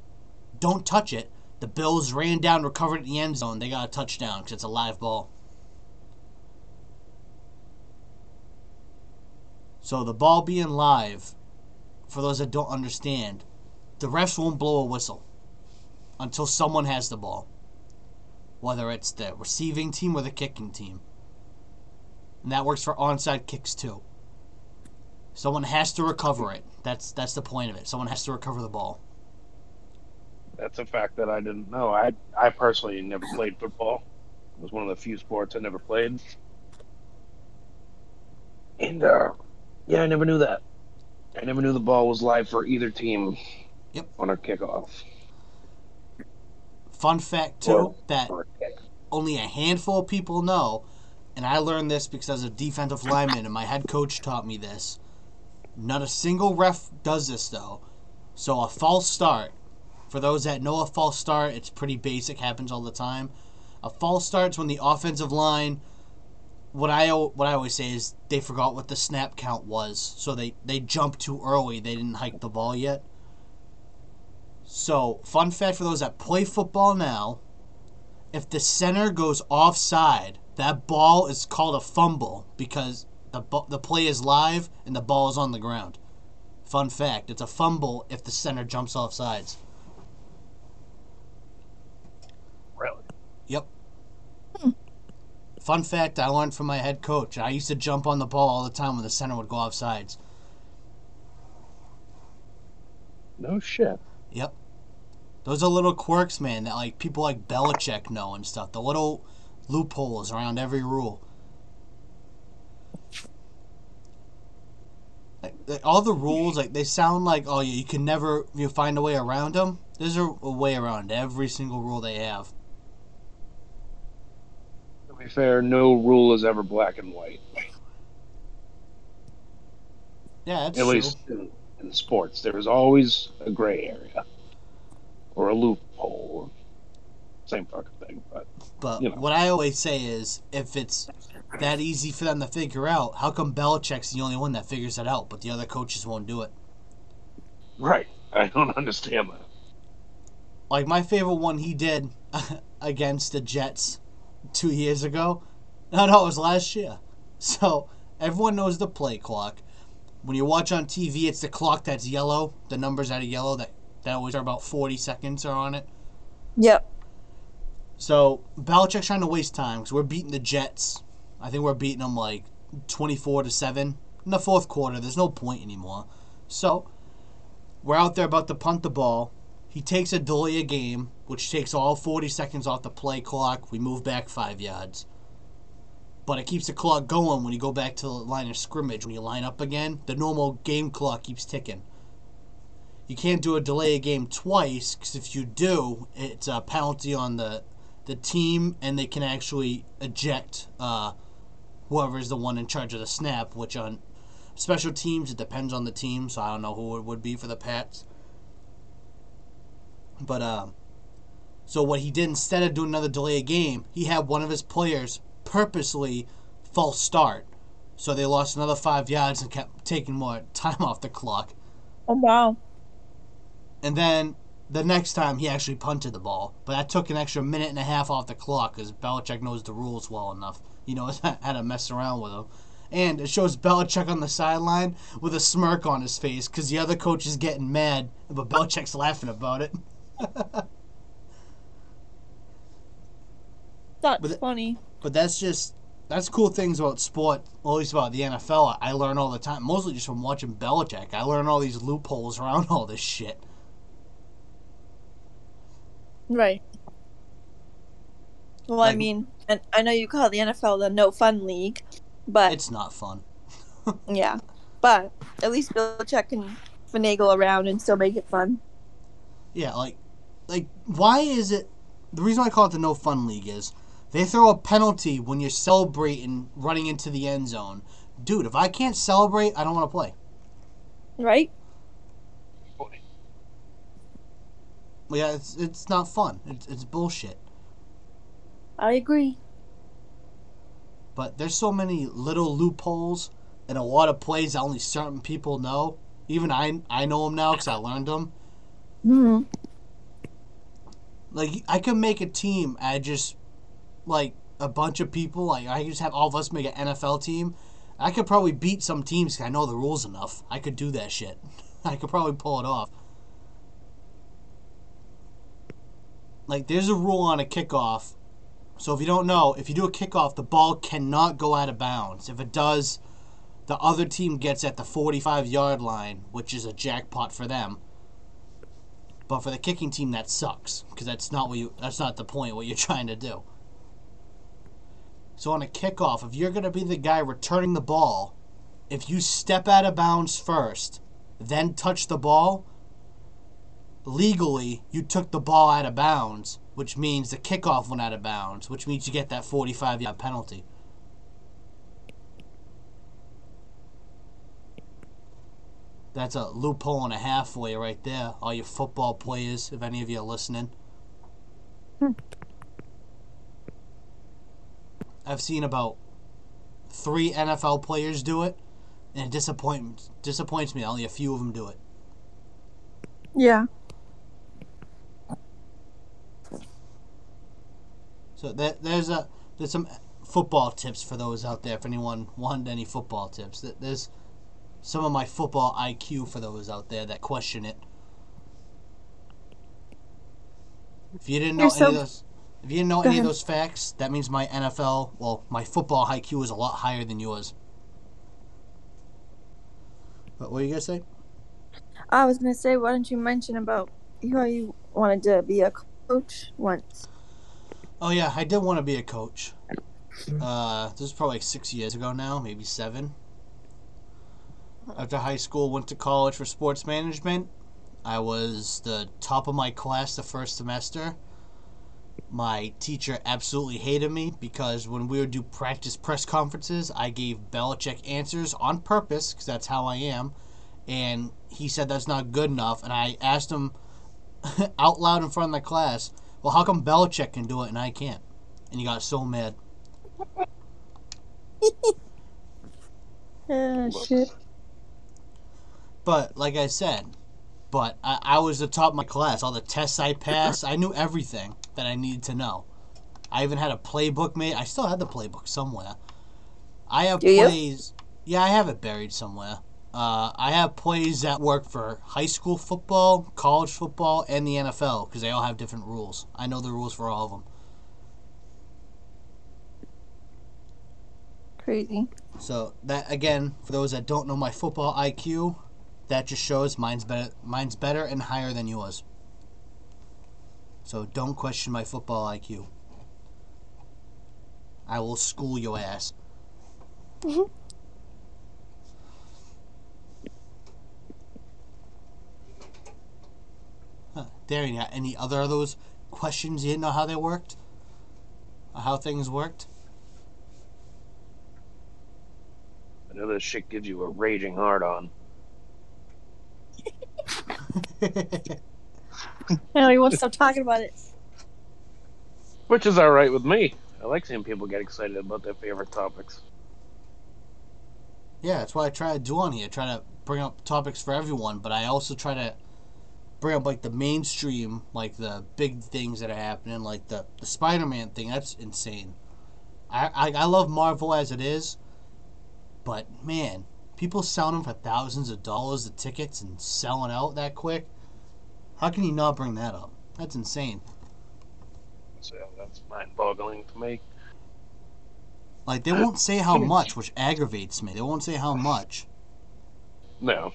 Don't touch it. The Bills ran down, recovered it in the end zone. They got a touchdown because it's a live ball. So the ball being live, for those that don't understand, the refs won't blow a whistle until someone has the ball. Whether it's the receiving team or the kicking team. And that works for onside kicks too. Someone has to recover it. That's that's the point of it. Someone has to recover the ball. That's a fact that I didn't know. I I personally never played football. It was one of the few sports I never played. And uh, yeah, I never knew that. I never knew the ball was live for either team. Yep. On a kickoff Fun fact too that only a handful of people know, and I learned this because I was a defensive lineman and my head coach taught me this. Not a single ref does this though. So a false start, for those that know a false start, it's pretty basic, happens all the time. A false start's when the offensive line what I what I always say is they forgot what the snap count was, so they they jumped too early. They didn't hike the ball yet. So, fun fact for those that play football now, if the center goes offside, that ball is called a fumble because the the play is live and the ball is on the ground. Fun fact, it's a fumble if the center jumps off sides. Really? Yep. Hmm. Fun fact I learned from my head coach. I used to jump on the ball all the time when the center would go off sides. No shit. Yep. Those are little quirks, man, that like people like Belichick know and stuff. The little loopholes around every rule. Like, like, all the rules, like they sound like oh yeah, you can never you find a way around them. There's a, a way around every single rule they have. To be fair, no rule is ever black and white. Yeah, At true. least in, in sports, there is always a gray area or a loophole. Same fucking thing, but But you know. what I always say is, if it's that easy for them to figure out, how come Belichick's the only one that figures it out, but the other coaches won't do it? right. I don't [laughs] understand that. Like my favorite one he did [laughs] against the Jets two years ago. [laughs] No, no, it was last year. So everyone knows the play clock. When you watch on TV, it's the clock that's yellow. The numbers that are yellow that that always are about forty seconds are on it. Yep. So Belichick's trying to waste time because we're beating the Jets. I think we're beating them like twenty-four to seven in the fourth quarter. There's no point anymore. So we're out there about to punt the ball. He takes a delay a game, which takes all forty seconds off the play clock. We move back five yards. But it keeps the clock going when you go back to the line of scrimmage. When you line up again, the normal game clock keeps ticking. You can't do a delay a game twice because if you do, it's a penalty on the the team, and they can actually eject uh, whoever's the one in charge of the snap. Which on special teams, it depends on the team, so I don't know who it would be for the Pats. But um, so what he did instead of doing another delay a game, he had one of his players purposely false start, so they lost another five yards and kept taking more time [laughs] off the clock. Oh wow. And then the next time he actually punted the ball, but that took an extra minute and a half off the clock because Belichick knows the rules well enough. He knows [laughs] how to mess around with them. And it shows Belichick on the sideline with a smirk on his face because the other coach is getting mad, but Belichick's laughing about it. [laughs] That's But funny. But that's just that's cool things about sport, at least about the NFL. I learn all the time, mostly just from watching Belichick. I learn all these loopholes around [laughs] all this shit. Right. Well, I mean, and I know you call the NFL the no fun league, but It's not fun. [laughs] yeah, but at least Belichick can finagle around and still make it fun. Yeah, like, like why is it? The reason I call it the no fun league is they throw a penalty when you're celebrating running into the end zone. Dude, if I can't celebrate, I don't want to play. Right? Yeah, it's it's not fun. It's it's bullshit. I agree. But there's so many little loopholes and a lot of plays that only certain people know. Even I I know them now because I learned them. hmm Like I could make a team. I just like a bunch of people. Like I could just have all of us make an NFL team. I could probably beat some teams 'cause I know the rules enough. I could do that shit. [laughs] I could probably pull it off. Like there's a rule on a kickoff. So if you don't know, if you do a kickoff, the ball cannot go out of bounds. If it does, the other team gets at the 45 yard line, which is a jackpot for them. But for the kicking team, that sucks because that's not what you. That's not the point. What you're [laughs] trying to do. So on a kickoff, if you're gonna be the guy returning the ball, if you step out of bounds first, then touch the ball, legally you took the ball out of bounds, which means the kickoff went out of bounds, which means you get that 45 yard penalty. That's a loophole and a half for you right there, all you football players, if any of you are listening. Hmm. I've seen about three NFL players do it, and it disappoints disappoints me. Only a few of them do it. Yeah. So there, there's a there's some football tips for those out there. If anyone wanted any football tips, There- there's some of my football IQ for those out there that question it. If you didn't know You're any so- of those, if you didn't know Go any of those facts, that means my NFL, well, my football IQ is a lot higher than yours. What were you gonna say? I was gonna say, why didn't you mention about how you wanted to be a coach once? Oh yeah, I did want to be a coach. Uh, this is probably like six years ago now, maybe seven. After high school, went to college for sports management. I was the top of my class the first semester. My teacher absolutely hated me because when we would do practice press conferences, I gave Belichick answers on purpose because that's how I am. And he said that's not good enough. And I asked him [laughs] out loud in front of the class, well, how come Belichick can do it and I can't? And he got so mad. Uh, shit. But like I said, but I, I was the top of my class. All the tests I passed, I knew everything that I needed to know. I even had a playbook made. I still had the playbook somewhere. I have Do you? plays. Yeah, I have it buried somewhere. Uh, I have plays that work for high school football, college football, and the NFL because they all have different rules. I know the rules for all of them. Crazy. So that again, for those that don't know my football IQ, that just shows mine's better. Mine's better and higher than yours. So don't question my football IQ. I will school your ass. Mhm. [laughs] Huh. Darren, you got any other of those questions you didn't know how they worked? Or how things worked? I know this shit gives you a raging hard on. No, he won't stop talking about it. Which is alright with me. I like seeing people get excited about their favorite topics. Yeah, that's what I try to do on here. I try to bring up topics for everyone, but I also try to bring up like the mainstream, like the big things that are happening, like the, the Spider Man thing. That's insane. I, I I love Marvel as it is, but man, people selling them for thousands of dollars the tickets and selling out that quick. How can you not bring that up? That's insane. So that's mind boggling to me. Like they won't say how [laughs] much, which aggravates me. They won't say how much. No.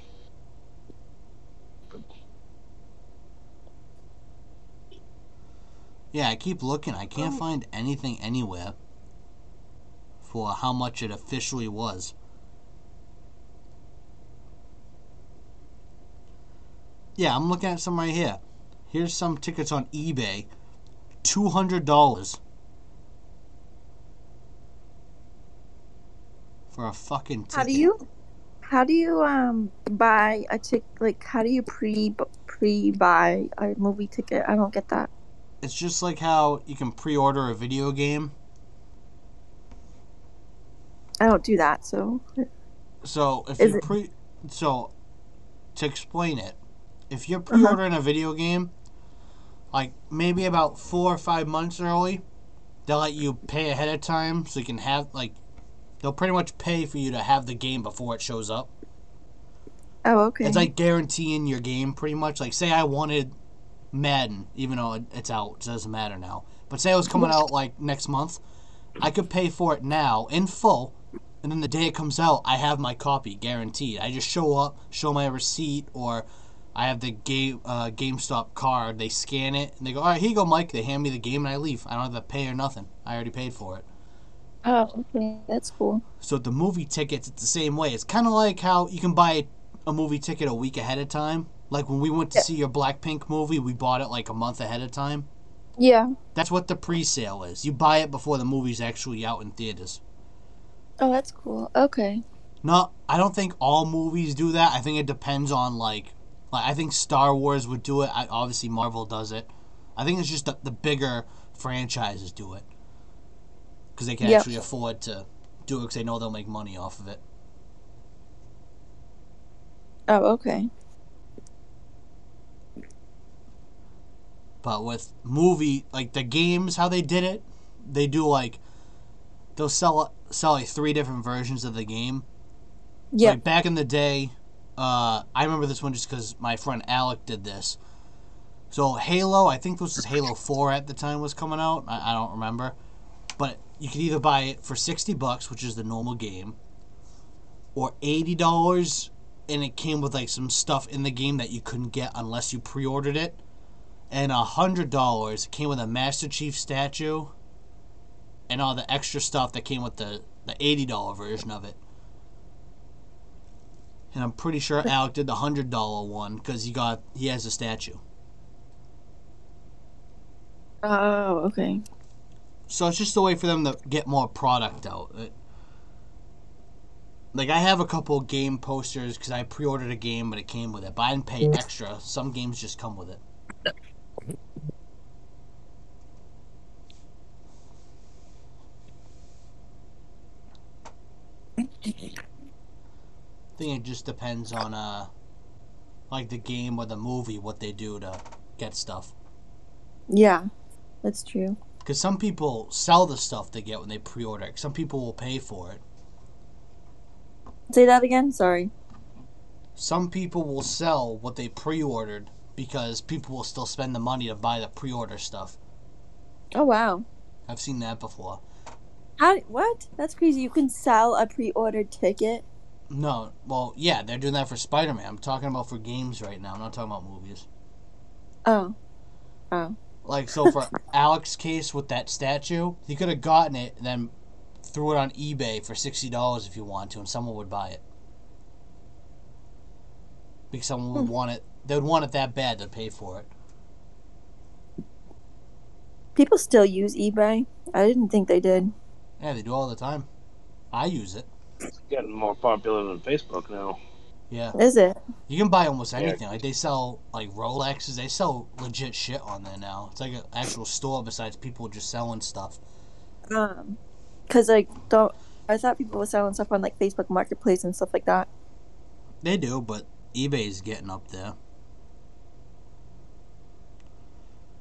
Yeah, I keep looking. I can't find anything anywhere for how much it officially was. Yeah, I'm looking at some right here. Here's some tickets on eBay. Two hundred dollars for a fucking ticket. How do you, how do you um buy a tick? Like, how do you pre pre buy a movie ticket? I don't get that. It's just like how you can pre-order a video game. I don't do that. So So if Is you it- pre, so to explain it, if you're Uh-huh. pre-ordering a video game, like maybe about four or five months early, they'll let you pay ahead of time so you can have like, they'll pretty much pay for you to have the game before it shows up. oh okay. It's like guaranteeing your game pretty much. Like say I wanted Madden, even though it's out, it doesn't matter now. But say it was coming out like next month, I could pay for it now in full, and then the day it comes out, I have my copy guaranteed. I just show up, show my receipt, or I have the game uh, GameStop card. They scan it and they go, "All right, here you go, Mike." They hand me the game and I leave. I don't have to pay or nothing. I already paid for it. oh okay, that's cool. So the movie tickets, it's the same way. It's kind of like how you can buy a movie ticket a week ahead of time. Like when we went to Yeah. see your Blackpink movie, we bought it like a month ahead of time. Yeah. That's what the pre-sale is. You buy it before the movie's actually out in theaters. Oh, that's cool. Okay. No, I don't think all movies do that. I think it depends on like, like I think Star Wars would do it. I, obviously, Marvel does it. I think it's just the, the bigger franchises do it because they can Yep. actually afford to do it because they know they'll make money off of it. Oh, okay. But with movie, like the games, how they did it, they do like they'll sell sell like three different versions of the game. Yeah. Like back in the day, uh, I remember this one just because my friend Alec did this. So Halo, I think this was Halo Four at the time was coming out. I, I don't remember, but you could either buy it for sixty bucks, which is the normal game, or eighty dollars, and it came with like some stuff in the game that you couldn't get unless you pre-ordered it, and a hundred dollars came with a Master Chief statue, and all the extra stuff that came with the the eighty dollar version of it. And I'm pretty sure Alec did the hundred dollar one because he got he has a statue. Oh, okay. So it's just a way for them to get more product out. Like I have a couple game posters because I pre-ordered a game, but it came with it. But I didn't pay extra. Some games just come with it. I think it just depends on uh, like the game or the movie, what they do to get stuff. Yeah, that's true. Because some people sell the stuff they get when they pre-order. it. Some people will pay for it. Say that again. Sorry. Some people will sell what they pre-ordered because people will still spend the money to buy the pre-order stuff. Oh wow. I've seen that before. How? What? That's crazy. You can sell a pre-ordered ticket. No, well, yeah, they're doing that for Spider-Man. I'm talking about for games right now. I'm not talking about movies. Oh. Oh. Like so for [laughs] Alec's case with that statue, he could have gotten it and then threw it on eBay for sixty dollars if you want to, and someone would buy it. Because someone would Hmm. want it. They would want it that bad to pay for it. People still use eBay. I didn't think they did. Yeah, they do all the time. I use it. It's getting more popular than Facebook now. Yeah. Is it? You can buy almost Yeah. anything. Like they sell like Rolexes. They sell legit shit on there now. It's like an actual store besides people just selling stuff. Um, cause like don't. I thought people were selling stuff on like Facebook Marketplace and stuff like that. They do, but eBay's getting up there.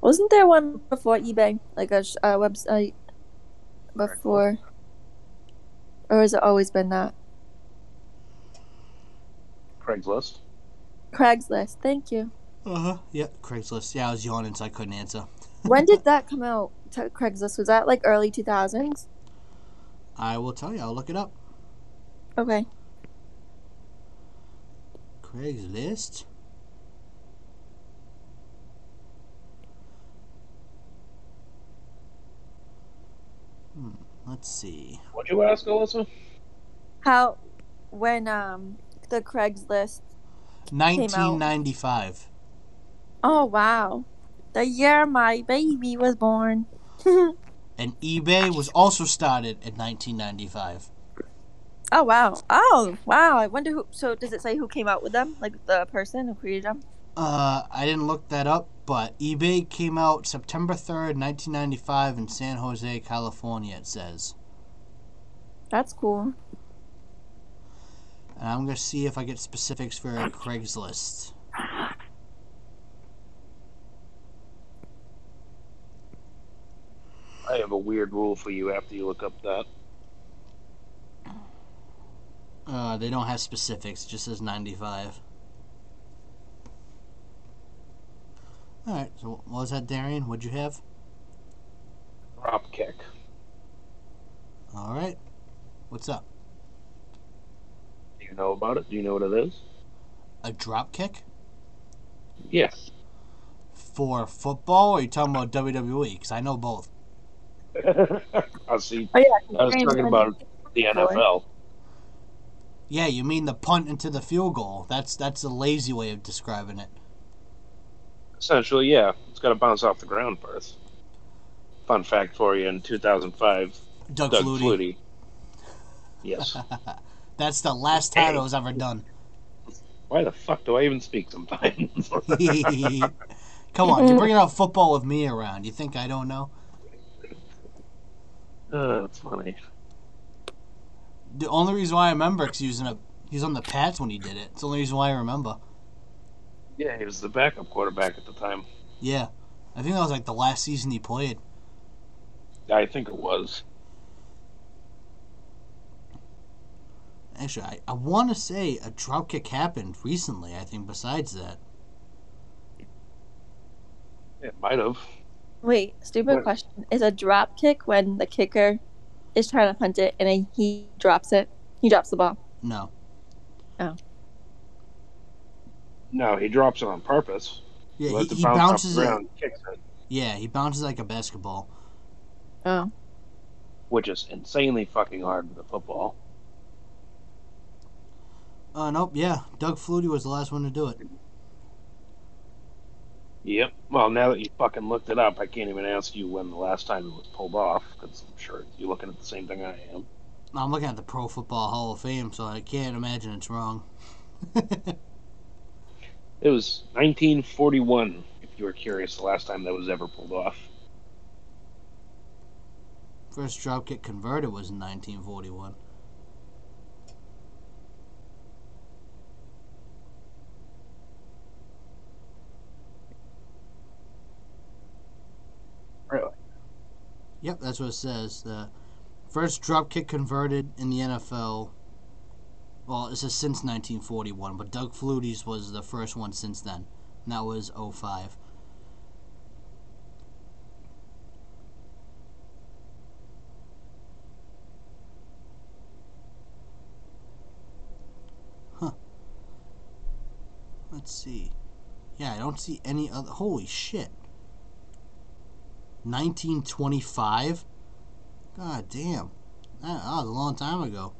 Wasn't there one before eBay, like a, a website before, or has it always been that? Craigslist. Craigslist. Thank you. Uh huh. Yeah, Craigslist. Yeah, I was yawning, so I couldn't answer. When did that come out? To Craigslist was that like early two thousands? I will tell you. I'll look it up. Okay. Craigslist. Hmm. Let's see. What'd you ask, Alyssa? How? When um the Craigslist? 1995. Oh wow, the year my baby was born. [laughs] And eBay was also started in 1995. Oh wow. Oh wow. I wonder who. So does it say who came out with them? Like the person who created them? Uh, I didn't look that up, but eBay came out September 3rd, 1995 in San Jose, California, it says. That's cool. And I'm going to see if I get specifics for Craigslist. I have a weird rule for you after you look up that. Uh, they don't have specifics, it just says 95. Alright, so what was that, Darian? What'd you have? Drop kick. Alright. What's up? Do you know about it? Do you know what it is? A drop kick? Yes. For football, or are you talking about WWE? Because I know both. [laughs] I see. Oh yeah. I was talking about the NFL. Yeah, you mean the punt into the field goal. That's that's a lazy way of describing it. Essentially, yeah. It's got to bounce off the ground first. Fun fact for you: in 2005, Doug, Doug Flutie. Flutie. Yes. [laughs] That's the last time it was ever done. Why the fuck do I even speak sometimes? [laughs] Come on, you're bringing up football with me around. You think I don't know? uh, that's funny. The only reason why I remember because he was in a he was on the Pats when he did it. It's the only reason why I remember. Yeah, he was the backup quarterback at the time. Yeah, I think that was like the last season he played. I think it was. Actually, I, I want to say a drop kick happened recently. I think besides that. It might have. Wait, stupid What? question. Is a drop kick when the kicker is trying to punt it and he drops it? He drops the ball. No, oh. No, he drops it on purpose. yeah, he, he bounce off bounces the it. ground, kicks it, Yeah, he bounces like a basketball. Oh. which is insanely fucking hard with a football. Uh, nope. Yeah, Doug Flutie was the last one to do it. Yep. Well, now that you fucking looked it up, I can't even ask you when the last time it was pulled off, because I'm sure you're looking at the same thing I am. I'm looking at the Pro Football Hall of Fame, so I can't imagine it's wrong. [laughs] It was 1941, if you were curious, the last time that was ever pulled off. First drop kick converted was in 1941. Really? Yep, that's what it says. The first drop kick converted in the NFL. Well, it says since 1941, but Doug Flutie's was the first one since then. And that was 05. Huh. Let's see. Yeah, I don't see any other. Holy shit. 1925? God damn. That, that was a long time ago.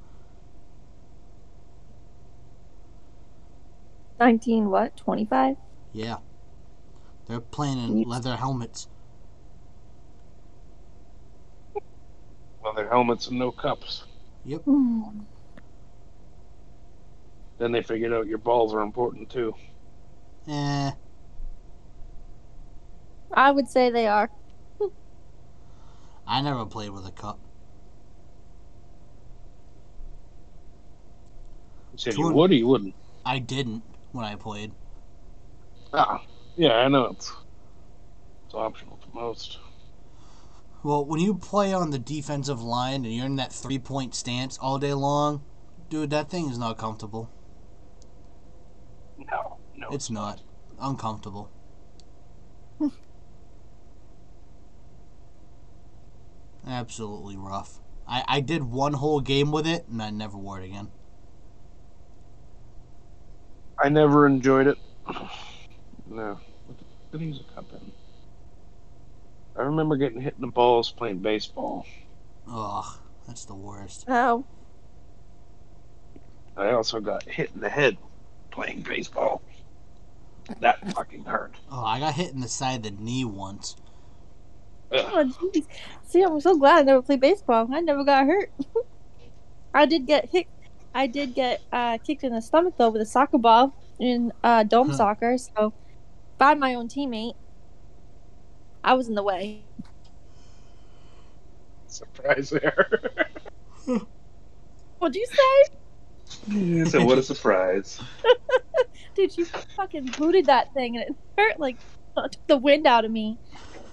19 what? 25? Yeah. They're playing in Neat. leather helmets. Leather helmets and no cups. Hmm. Then they figured out your balls are important too. Eh. I would say they are. I never played with a cup. You said Two you would or you wouldn't? I didn't when I played. Ah, yeah, I know it's it's optional for most. Well, when you play on the defensive line and you're in that three point stance all day long, dude, that thing is not comfortable. No, no, It's not. Uncomfortable. [laughs] Absolutely rough. I, I did one whole game with it and I never wore it again. I never enjoyed it. No, what did I use a cup in? I remember getting hit in the balls playing baseball. Ugh, that's the worst. Oh. I also got hit in the head playing baseball. That fucking hurt. Oh, I got hit in the side of the knee once. Ugh. Oh, jeez. See, I'm so glad I never played baseball. I never got hurt. [laughs] I did get hit. I did get uh, kicked in the stomach though with a soccer ball in uh, dome Huh. soccer. So by my own teammate, I was in the way. Surprise there. [laughs] What'd you say, so what a surprise. [laughs] dude? You fucking booted that thing and it hurt like took the wind out of me.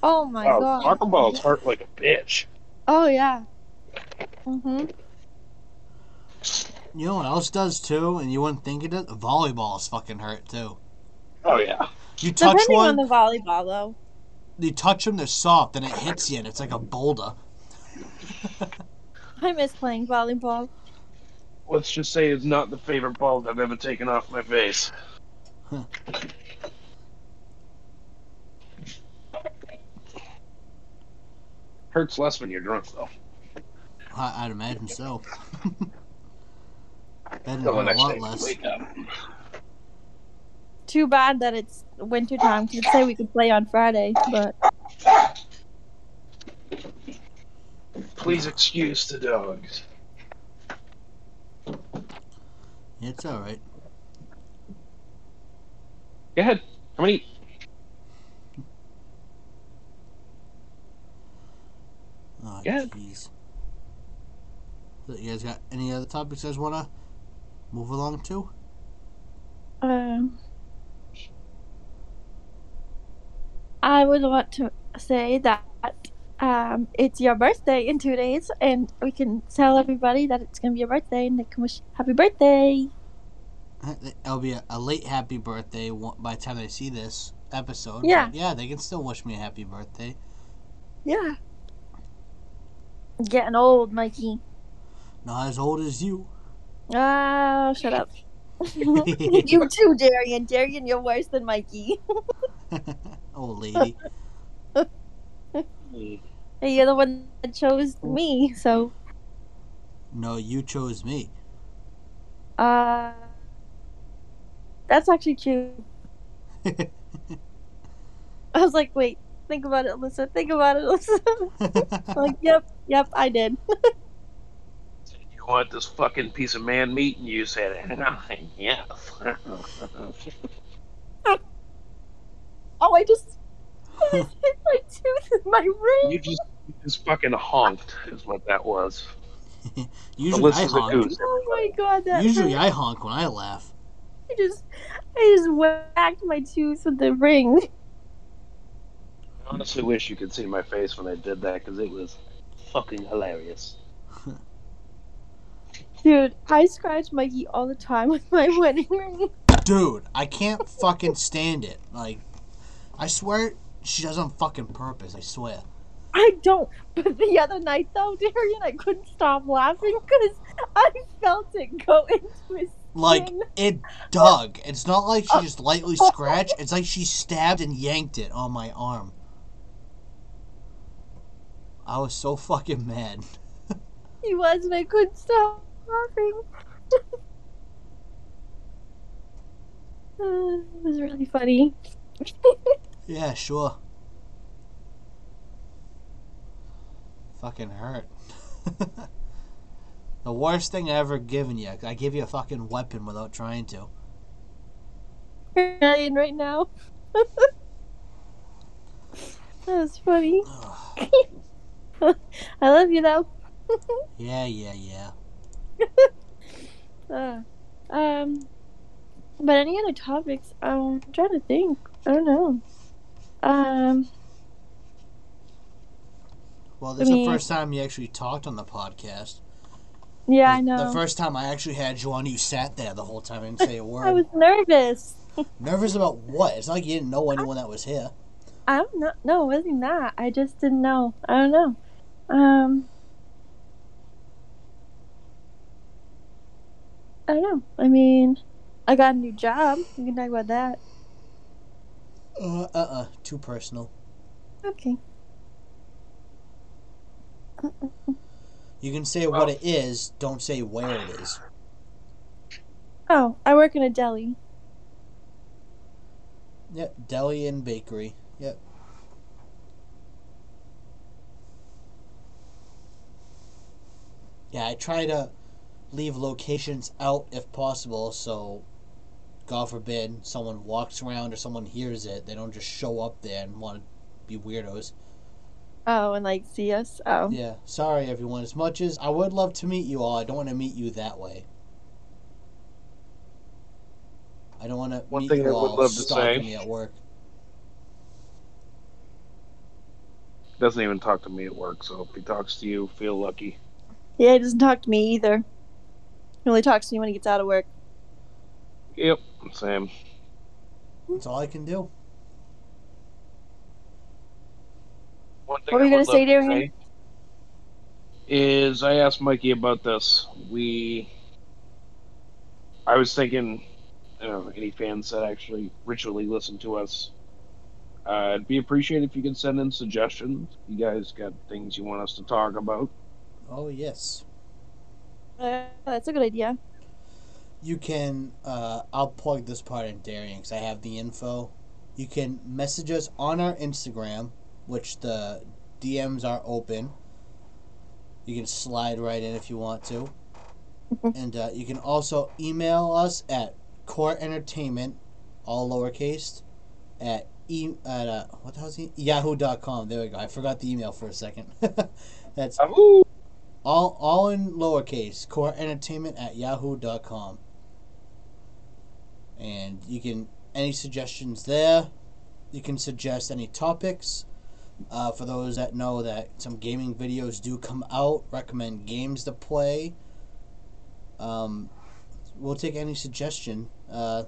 Oh my oh, god. soccer balls hurt like a bitch. Oh yeah. Mhm. You know what else does too, and you wouldn't think it does? Volleyballs fucking hurt too. Oh yeah. You touch Depending one, on the volleyball though. you touch them, they're soft, and it hits you, and it's like a boulder. [laughs] I miss playing volleyball. Let's just say it's not the favorite ball I've ever taken off my face. Huh. Hurts less when you're drunk though. I, I'd imagine so. [laughs] That'd So a next lot day less. wake up. Too bad that it's winter time. Could say we could play on Friday, but Please excuse the dogs. It's all right. Go ahead. How many? Oh, Yeah. jeez. So you guys got any other topics you guys want to move along to? Um, I would want to say that um, it's your birthday in two days, and we can tell everybody that it's gonna be your birthday, and they can wish happy birthday. It'll be a, a late happy birthday by the time they see this episode. Yeah. yeah, they can still wish me a happy birthday. Yeah. Getting old, Mikey. Not as old as you. Oh, shut up. [laughs] you too, Darian. Darian, you're worse than Mikey. [laughs] Old lady. Hey, [laughs] you're the one that chose me, so no, you chose me. uh, that's actually true. I was like, wait, think about it, Alyssa. Think about it, Alyssa. Like, yep, yep, I did. You want this fucking piece of man meat? And you said, [laughs] yes. [laughs] Oh, I just [laughs] hit my tooth in my ring. you just you just fucking honked, is what that was. Usually I honk. goose. Oh my god, that Usually hurt. I honk when I laugh. I just, I just whacked my tooth with the ring. I honestly wish you could see my face when I did that because it was fucking hilarious. Dude, I scratch Mikey all the time with my [laughs] wedding ring. Dude, I can't fucking stand it. Like, I swear she does it on fucking purpose. I swear. I don't. But the other night, though, [laughs] Darian, I couldn't stop laughing because I felt it go [laughs] into his Like, skin. it dug. It's not like she uh, just lightly oh. scratched. It's like she stabbed and yanked it on my arm. I was so fucking mad. He was, and I couldn't stop laughing. Uh, [laughs] it was really funny. Yeah, sure. Fucking hurt. [laughs] the worst thing I ever given you. I gave you a fucking weapon without trying to. Darian, right now. [laughs] that was funny. I love you, though. Yeah, yeah, yeah. [laughs] Uh, um, but any other topics? Um, I'm trying to think. I don't know. Um, Well, this is mean- the first time you actually talked on the podcast. yeah, I know. The first time I actually had you on, you sat there the whole time and didn't say a [laughs] word. I was nervous. [laughs] Nervous about what? It's not like you didn't know anyone that was here. I don't know. No, it wasn't that. I just didn't know. I don't know. Um, I don't know. I mean, I got a new job. We can talk about that. Uh, uh, uh, too personal. Okay. You can say what it is, don't say where it is. Oh, I work in a deli. Yep, deli and bakery. Yep. Yeah, I try to leave locations out if possible, so God forbid someone walks around or someone hears it, they don't just show up there and want to be weirdos. Oh, and like see us. Oh, Yeah, sorry everyone. As much as I would love to meet you all, I don't want to meet you that way. I don't want to One meet thing you I would all love to stalking say- me at work. Doesn't even talk to me at work, so if he talks to you, feel lucky. yeah. He doesn't talk to me either. He only talks to me when he gets out of work. Yep, same. That's all I can do. One thing What were you gonna say, to Darian? Is I asked Mikey about this. We, I was thinking, you know, any fans that actually ritually listen to us, uh, it'd be appreciated if you could send in suggestions. You guys got things you want us to talk about. Oh yes. Uh, that's a good idea. You can. Uh, I'll plug this part in Darian because I have the info. You can message us on our Instagram, which the DMs are open. You can slide right in if you want to. [laughs] and uh, you can also email us at core entertainment, all lowercase, at e at uh, what the hell's he? yahoo.com. There we go. I forgot the email for a second. [laughs] That's Ahoo! All all in lowercase. Core entertainment at yahoo.com. And you can any suggestions there. You can suggest any topics. Uh, for those that know that some gaming videos do come out, recommend games to play. Um, we'll take any suggestion uh,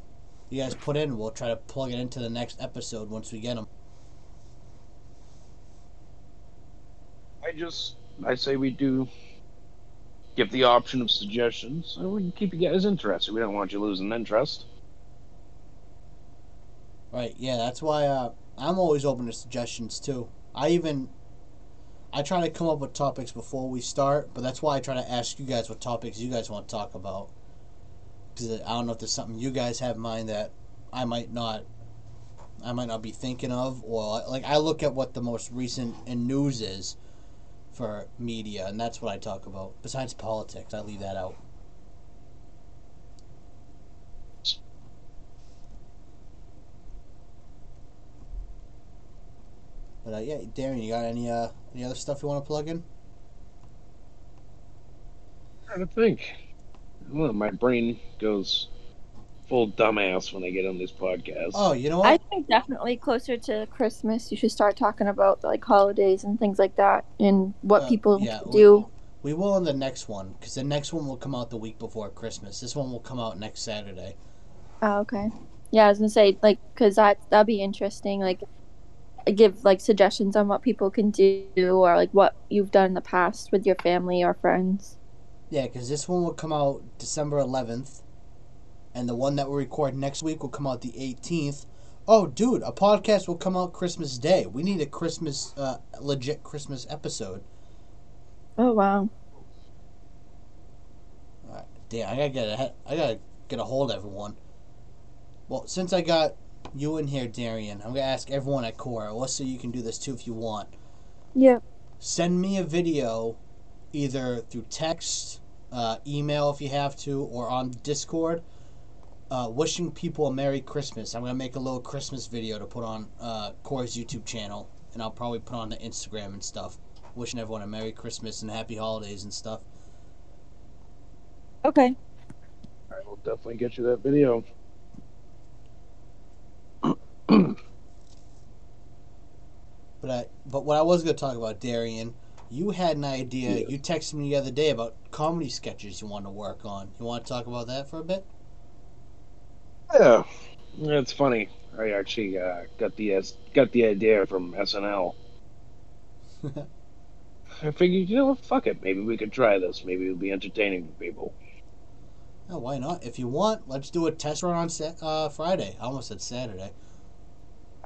you guys put in. We'll try to plug it into the next episode once we get them. I just I say we do give the option of suggestions, so we can keep you guys interested. We don't want you losing interest. Right. Yeah, that's why uh, I'm always open to suggestions too. I even I try to come up with topics before we start, but that's why I try to ask you guys what topics you guys want to talk about. Because I don't know if there's something you guys have in mind that I might not, I might not be thinking of, or like I look at what the most recent in news is for media, and that's what I talk about. Besides politics, I leave that out. But uh, yeah, Darren, you got any uh, any other stuff you want to plug in? trying to think. Well, my brain goes full dumbass when I get on this podcast. Oh, you know what? I think definitely closer to Christmas, you should start talking about like holidays and things like that, and what Uh, people yeah, do. We will on the next one because the next one will come out the week before Christmas. This one will come out next Saturday. Oh, okay. Yeah, I was gonna say like because that that'd be interesting. Like, give like suggestions on what people can do or like what you've done in the past with your family or friends. Yeah, because this one will come out December 11th, and the one that we record next week will come out the 18th. Oh, dude, a podcast will come out Christmas Day. We need a Christmas, uh, legit Christmas episode. Oh wow. Alright, damn, I gotta get a, I gotta get a hold of everyone. Well, since I got you in here, Darian, I'm gonna ask everyone at Core. Also, you can do this too if you want. Yep. Send me a video, either through text, uh, email if you have to, or on Discord. Uh, wishing people a Merry Christmas. I'm gonna make a little Christmas video to put on uh, Core's YouTube channel, and I'll probably put on the Instagram and stuff. Wishing everyone a Merry Christmas and Happy Holidays and stuff. Okay. I will definitely get you that video. [clears throat] But I, but what I was going to talk about, Darian, you had an idea. Yeah. You texted me the other day about comedy sketches you want to work on. You want to talk about that for a bit? Yeah, it's funny. I actually uh, got the uh, got the idea from SNL. [laughs] I figured, you know, what, fuck it. Maybe we could try this. Maybe it'll be entertaining for people. Oh, why not? If you want, let's do a test run on Sa- uh, Friday. I almost said Saturday.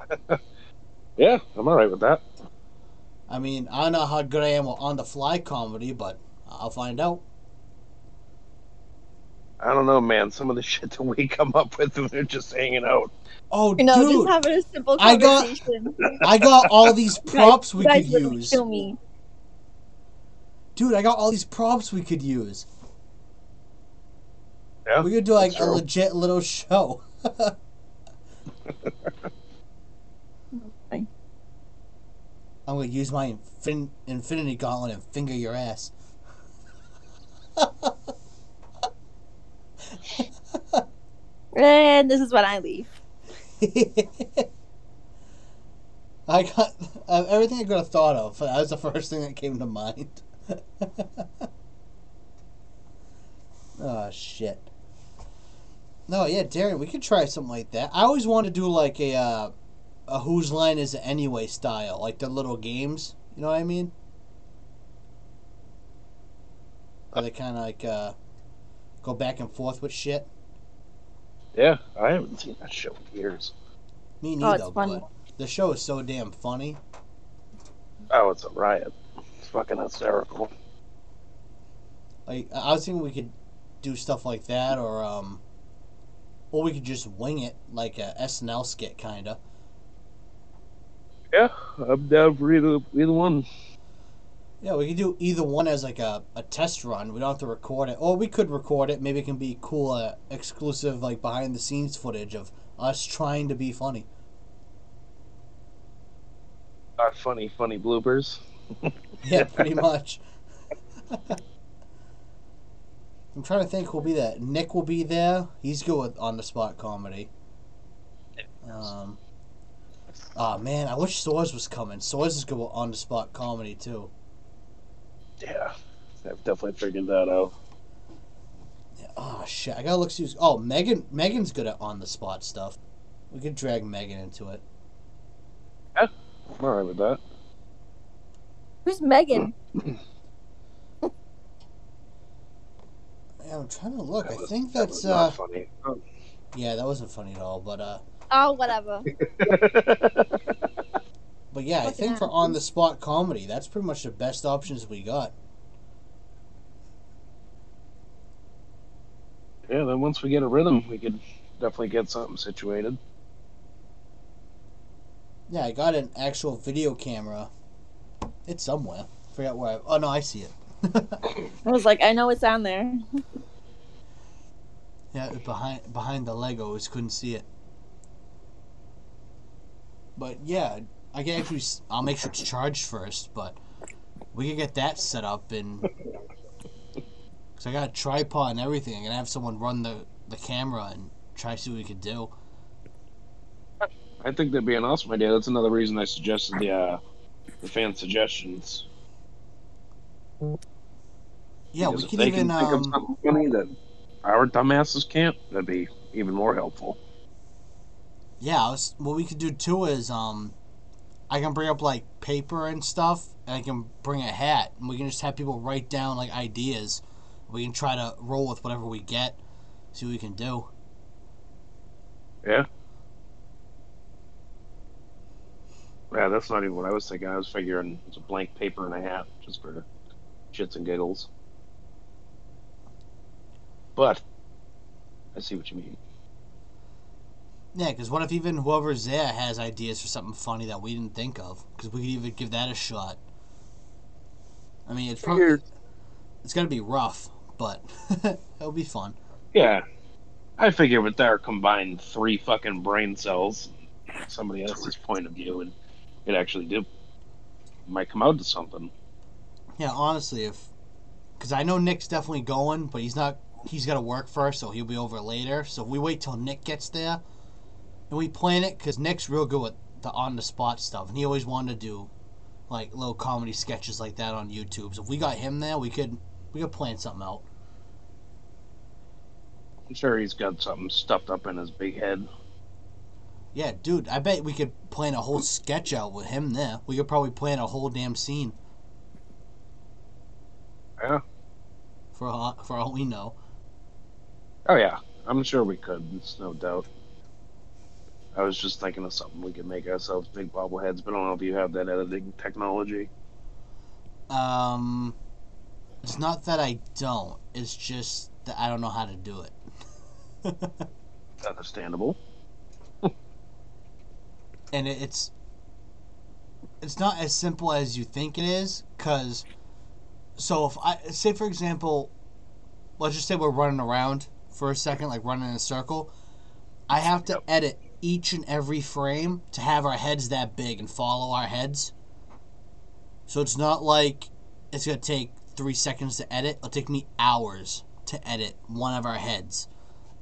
[laughs] Yeah, I'm all right with that. I mean, I don't know how good I am with on the fly comedy, but I'll find out. I don't know, man. Some of the [laughs] shit that we come up with when we're just hanging out. Oh, You know, just dude, having a simple I got- I got all these [laughs] props we guys could use. Kill me. Dude, I got all these props we could use. Yeah, We could do like a true. legit little show. [laughs] Fine. I'm gonna use my infin- infinity gauntlet and finger your ass. [laughs] And this is when I leave. [laughs] I got uh, everything I could have thought of. That was the first thing that came to mind. [laughs] oh shit. No, yeah, Darren, we could try something like that. I always wanted to do like a uh, a whose line is it anyway style, like the little games. You know what I mean? Where they kind of like uh, go back and forth with shit. Yeah, I haven't seen that show in years. Me Oh, neither, it's funny. but the show is so damn funny. Oh, it's a riot. It's fucking hysterical. Like I I was thinking we could do stuff like that, or um, or we could just wing it like a SNL skit, kinda. Yeah, I'm down for either either one. Yeah, we could do either one as like a, a test run. We don't have to record it. Or we could record it. Maybe it can be cool, uh, exclusive, like behind the scenes footage of us trying to be funny. Our funny, funny bloopers. [laughs] Yeah, pretty [laughs] much. [laughs] I'm trying to think who'll be there. Nick will be there. He's good with on the spot comedy. Um, oh man, I wish Soars was coming. Soars is good with on the spot comedy too. Yeah, I've definitely figured that out. Oh shit, I gotta look. See oh, Megan. Megan's good at on the spot stuff. We could drag Megan into it. Yeah, I'm alright with that. Who's Megan? [clears throat] Yeah, I'm trying to look. I was- think that that's was not uh, funny. Oh. yeah, that wasn't funny at all. But uh, Oh, whatever. [laughs] but yeah, I think for on the spot comedy, that's pretty much the best options we got. yeah, then once we get a rhythm, we could definitely get something situated. Yeah, I got an actual video camera. It's somewhere. I Forgot where. I, oh no, I see it. [laughs] I was like, I know it's on there. yeah, behind behind the Legos, couldn't see it. But yeah, I can actually. I'll make sure it's charged first, but we can get that set up and. [laughs] Cause I got a tripod and everything. I'm gonna have someone run the the camera and try to see what we could do. I think that'd be an awesome idea. That's another reason I suggested the uh, the fan suggestions. Yeah, Because we if could they even can think of um, something funny that our dumbasses can't. That'd be even more helpful. Yeah, I was, what we could do too is um, I can bring up like paper and stuff, and I can bring a hat, and we can just have people write down like ideas. We can try to roll with whatever we get, see what we can do. Yeah. Yeah, that's not even what I was thinking. I was figuring it's a blank paper and a hat, just for shits and giggles. But I see what you mean. Yeah, because what if even whoever's there has ideas for something funny that we didn't think of? Because we could even give that a shot. I mean, it's probably Figured- it's gonna be rough, but [laughs] it'll be fun. Yeah, I figure with our combined three fucking brain cells, somebody else's point of view, and it actually do might come out to something. Yeah, honestly, if because I know Nick's definitely going, but he's not. He's got to work first, so he'll be over later. So if we wait till Nick gets there, and we plan it, because Nick's real good with the on the spot stuff, and he always wanted to do like little comedy sketches like that on YouTube. So if we got him there, we could we could plan something out. I'm sure he's got something stuffed up in his big head. Yeah, dude, I bet we could plan a whole sketch out with him there. We could probably plan a whole damn scene Yeah. for all, for all we know. Oh yeah, I'm sure we could. It's no doubt. I was just thinking of something we could make ourselves big bobbleheads, but I don't know if you have that editing technology. Um, it's not that I don't. It's just that I don't know how to do it. [laughs] Understandable. [laughs] and it, it's it's not as simple as you think it is. Cause so if I say for example, let's just say we're running around for a second, like running in a circle. I have to Yep. edit each and every frame to have our heads that big and follow our heads. So it's not like it's gonna take three seconds to edit. It'll take me hours to edit one of our heads.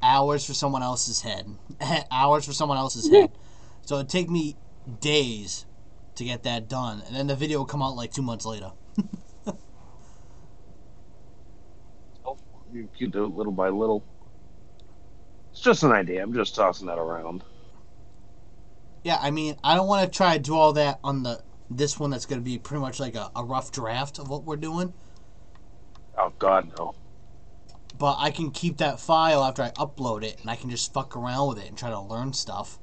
Hours for someone else's head. [laughs] hours for someone else's head. [laughs] So it'd take me days to get that done. And then the video will come out like two months later. [laughs] Oh, you you do it little by little. It's just an idea. I'm just tossing that around. Yeah, I mean, I don't want to try to do all that on the this one that's going to be pretty much like a, a rough draft of what we're doing. Oh God, no. But I can keep that file after I upload it, and I can just fuck around with it and try to learn stuff.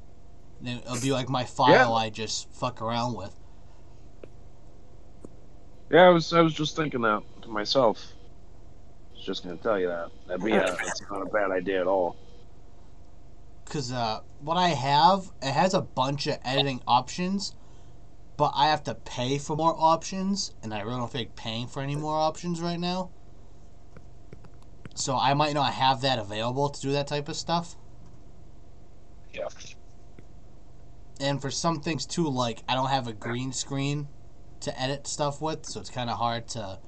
Then it'll be like my file Yeah. I just fuck around with. Yeah, I was I was just thinking that to myself. I was just gonna tell you that. That'd be a, that's not a bad idea at all. Because uh, what I have, it has a bunch of editing options, but I have to pay for more options, and I really don't like paying for any more options right now. So I might not have that available to do that type of stuff. Yeah. And for some things too, like I don't have a green screen to edit stuff with, so it's kind of hard to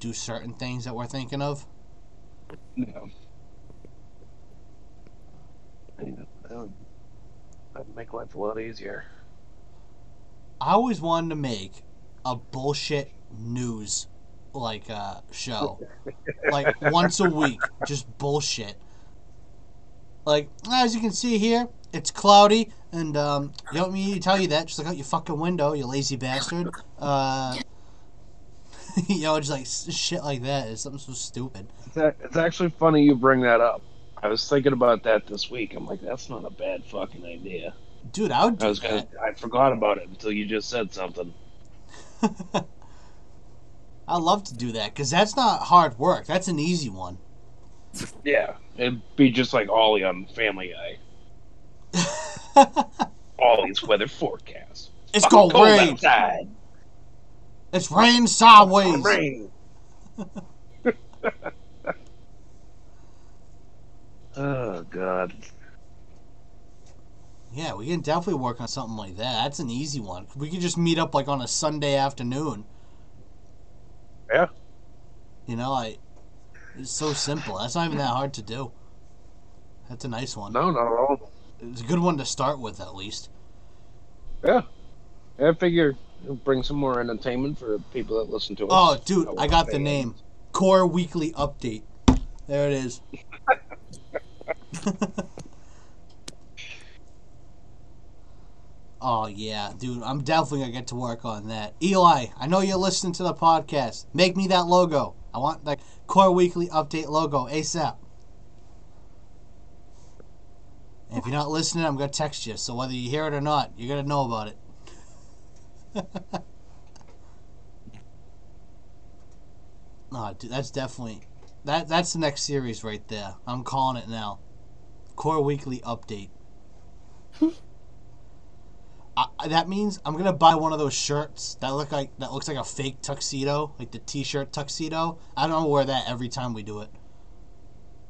do certain things that we're thinking of. No. That would, that'd make life a lot easier. I always wanted to make a bullshit news like uh, show, [laughs] like once a week, just bullshit. Like as you can see here, it's cloudy, and um, you don't need me to tell you that. Just look out your fucking window, you lazy bastard. Uh, [laughs] you know, just like shit like that. It's something so stupid. It's, a- it's actually funny you bring that up. I was thinking about that this week. I'm like, that's not a bad fucking idea. Dude, I would I was gonna, that. I forgot about it until you just said something. [laughs] I love to do that because that's not hard work. That's an easy one. Yeah, it'd be just like Ollie on Family Guy. [laughs] Ollie's weather forecast. it's Fucking gonna rain. outside. It's rain sideways. Rain. [laughs] oh God. Yeah, we can definitely work on something like that. That's an easy one. We could just meet up like on a Sunday afternoon. Yeah. You know, I it's so simple. That's not even that hard to do. That's a nice one. No, not at all. It's a good one to start with at least. Yeah. I figure it'll bring some more entertainment for people that listen to us. Oh, dude, I got the name. Core Weekly Update. There it is. [laughs] oh yeah, dude, I'm definitely gonna get to work on that. Eli, I know you're listening to the podcast. Make me that logo. I want that Core Weekly Update logo ASAP. If you're not listening, I'm gonna text you. So whether you hear it or not, you're gonna know about it. [laughs] Oh, dude, that's definitely that. That's the next series right there. I'm calling it now. Core Weekly Update. I, [laughs] uh, that means I'm gonna buy one of those shirts that look like that looks like a fake tuxedo, like the T-shirt tuxedo. I don't wear that every time we do it.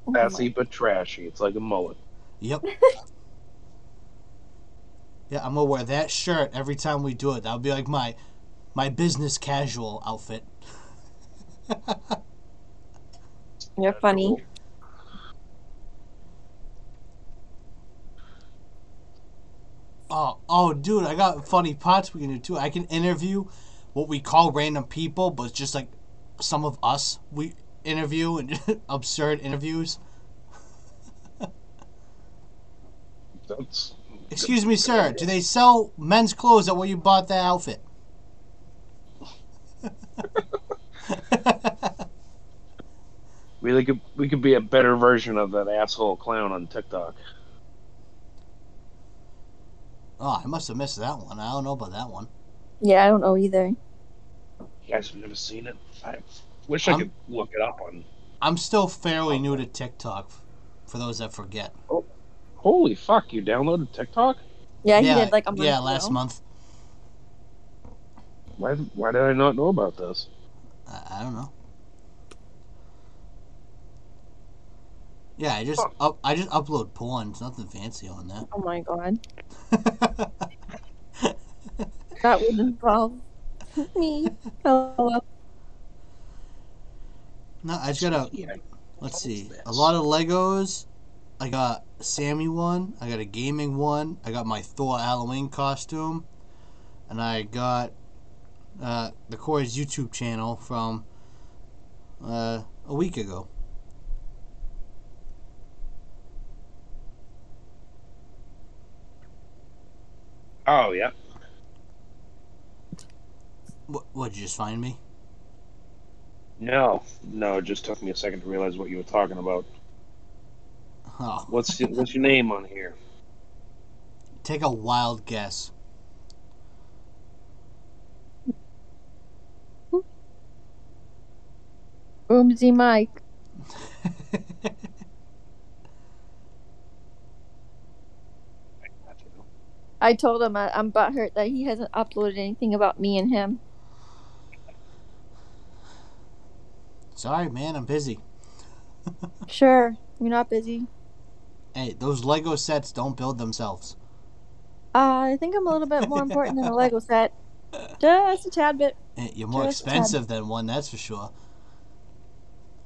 Oh Sassy but trashy. It's like a mullet. Yep. [laughs] yeah, I'm gonna wear that shirt every time we do it. That'll be like my my business casual outfit. [laughs] You're funny. Oh, oh, dude, I got funny pots we can do too. I can interview what we call random people, but just like some of us we interview and [laughs] absurd interviews. That's Excuse me, sir. Do they sell men's clothes at where you bought that outfit? [laughs] we could we could be a better version of that asshole clown on TikTok. Oh, I must have missed that one. I don't know about that one. Yeah, I don't know either. You guys have never seen it. I wish I I'm- could look it up on. I'm still fairly new to TikTok. For those that forget. Oh, Holy fuck! You downloaded TikTok? Yeah, he did like a month yeah, ago. last month. Why why did I not know about this? I, I don't know. Yeah, I just Huh. up, I just upload porn. It's nothing fancy on that. Oh my god, [laughs] that would involve me. Hello. no, I just gotta Yeah. let's see. A lot of Legos. I got Sammy one. I got a gaming one. I got my Thor Halloween costume, and I got uh, the Corey's YouTube channel from uh, a week ago. Oh yeah. What? What? Did you just find me? No, no. It just took me a second to realize what you were talking about. Oh, What's your, what's your name on here? take a wild guess. Boomsy Mike. [laughs] I told him I, I'm butthurt that he hasn't uploaded anything about me and him. Sorry, man, I'm busy. [laughs] Sure, you're not busy. Hey, those Lego sets don't build themselves. Uh, I think I'm a little bit more important than a Lego set. [laughs] Just a tad bit. Hey, You're more Just expensive than one, that's for sure.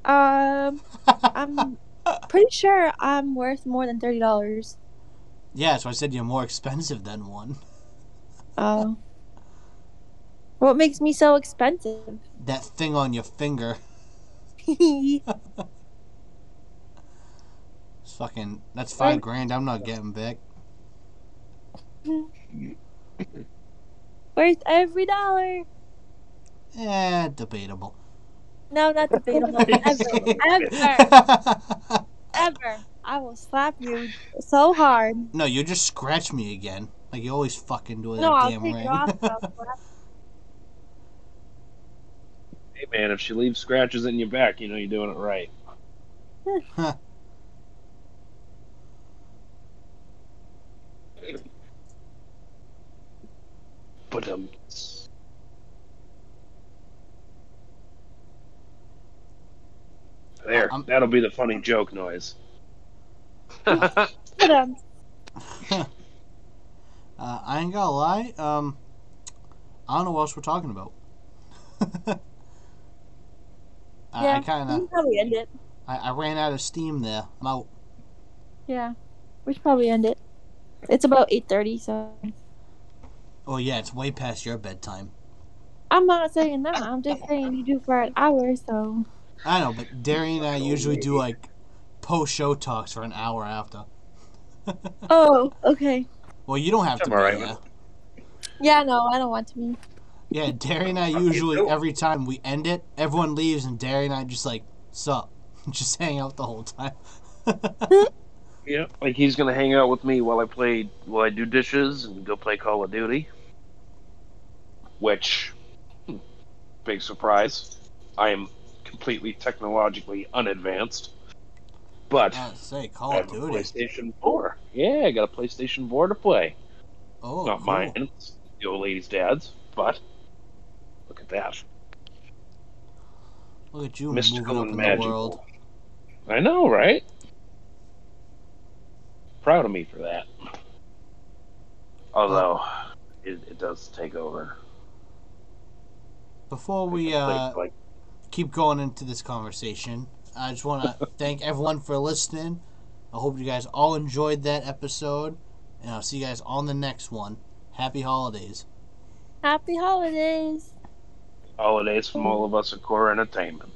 Um, I'm [laughs] pretty sure I'm worth more than thirty dollars. Yeah, so I said you're more expensive than one. Oh. What makes me so expensive? That thing on your finger. [laughs] It's fucking. That's five Right. grand. I'm not getting back. Worth every dollar. Eh, debatable. No, not debatable. [laughs] ever, ever, [laughs] ever. I will slap you so hard. no, you just scratch me again. Like you always fucking do with No, that I'll damn take ring. it off. I'll Hey man, if she leaves scratches in your back, you know you're doing it right. but um, there, I'm- that'll be the funny joke noise. [laughs] Uh, I ain't gonna lie. Um, I don't know what else we're talking about. [laughs] I, yeah, I kind we of probably end it. I, I ran out of steam there. I'm out. Yeah, we should probably end it. It's about eight thirty, so Oh yeah, it's way past your bedtime. I'm not saying that. I'm just saying you do for an hour, so I know, but Darren and I usually do like post show talks for an hour after. [laughs] Oh, okay. Well, you don't have to I'm be alright there. with Yeah, no, I don't want to be. Yeah, Darren and I you usually every time we end it, everyone leaves and Darren and I just like sup, [laughs] just hang out the whole time. [laughs] Yeah, like he's gonna hang out with me while I play, while I do dishes and go play Call of Duty. Which, hmm, big surprise, I am completely technologically unadvanced. But I say Call of a Duty. PlayStation 4. Yeah, I got a PlayStation 4 to play. Oh, Not cool. mine, it's the old lady's dad's. But look at that, Look at you mystical moving up and in the world. I know, right? Proud of me for that. Although it, it does take over. Before we uh, like keep going into this conversation, I just want to thank everyone for listening. I hope you guys all enjoyed that episode, and I'll see you guys on the next one. Happy holidays. Happy holidays. holidays from all of us at Core Entertainment.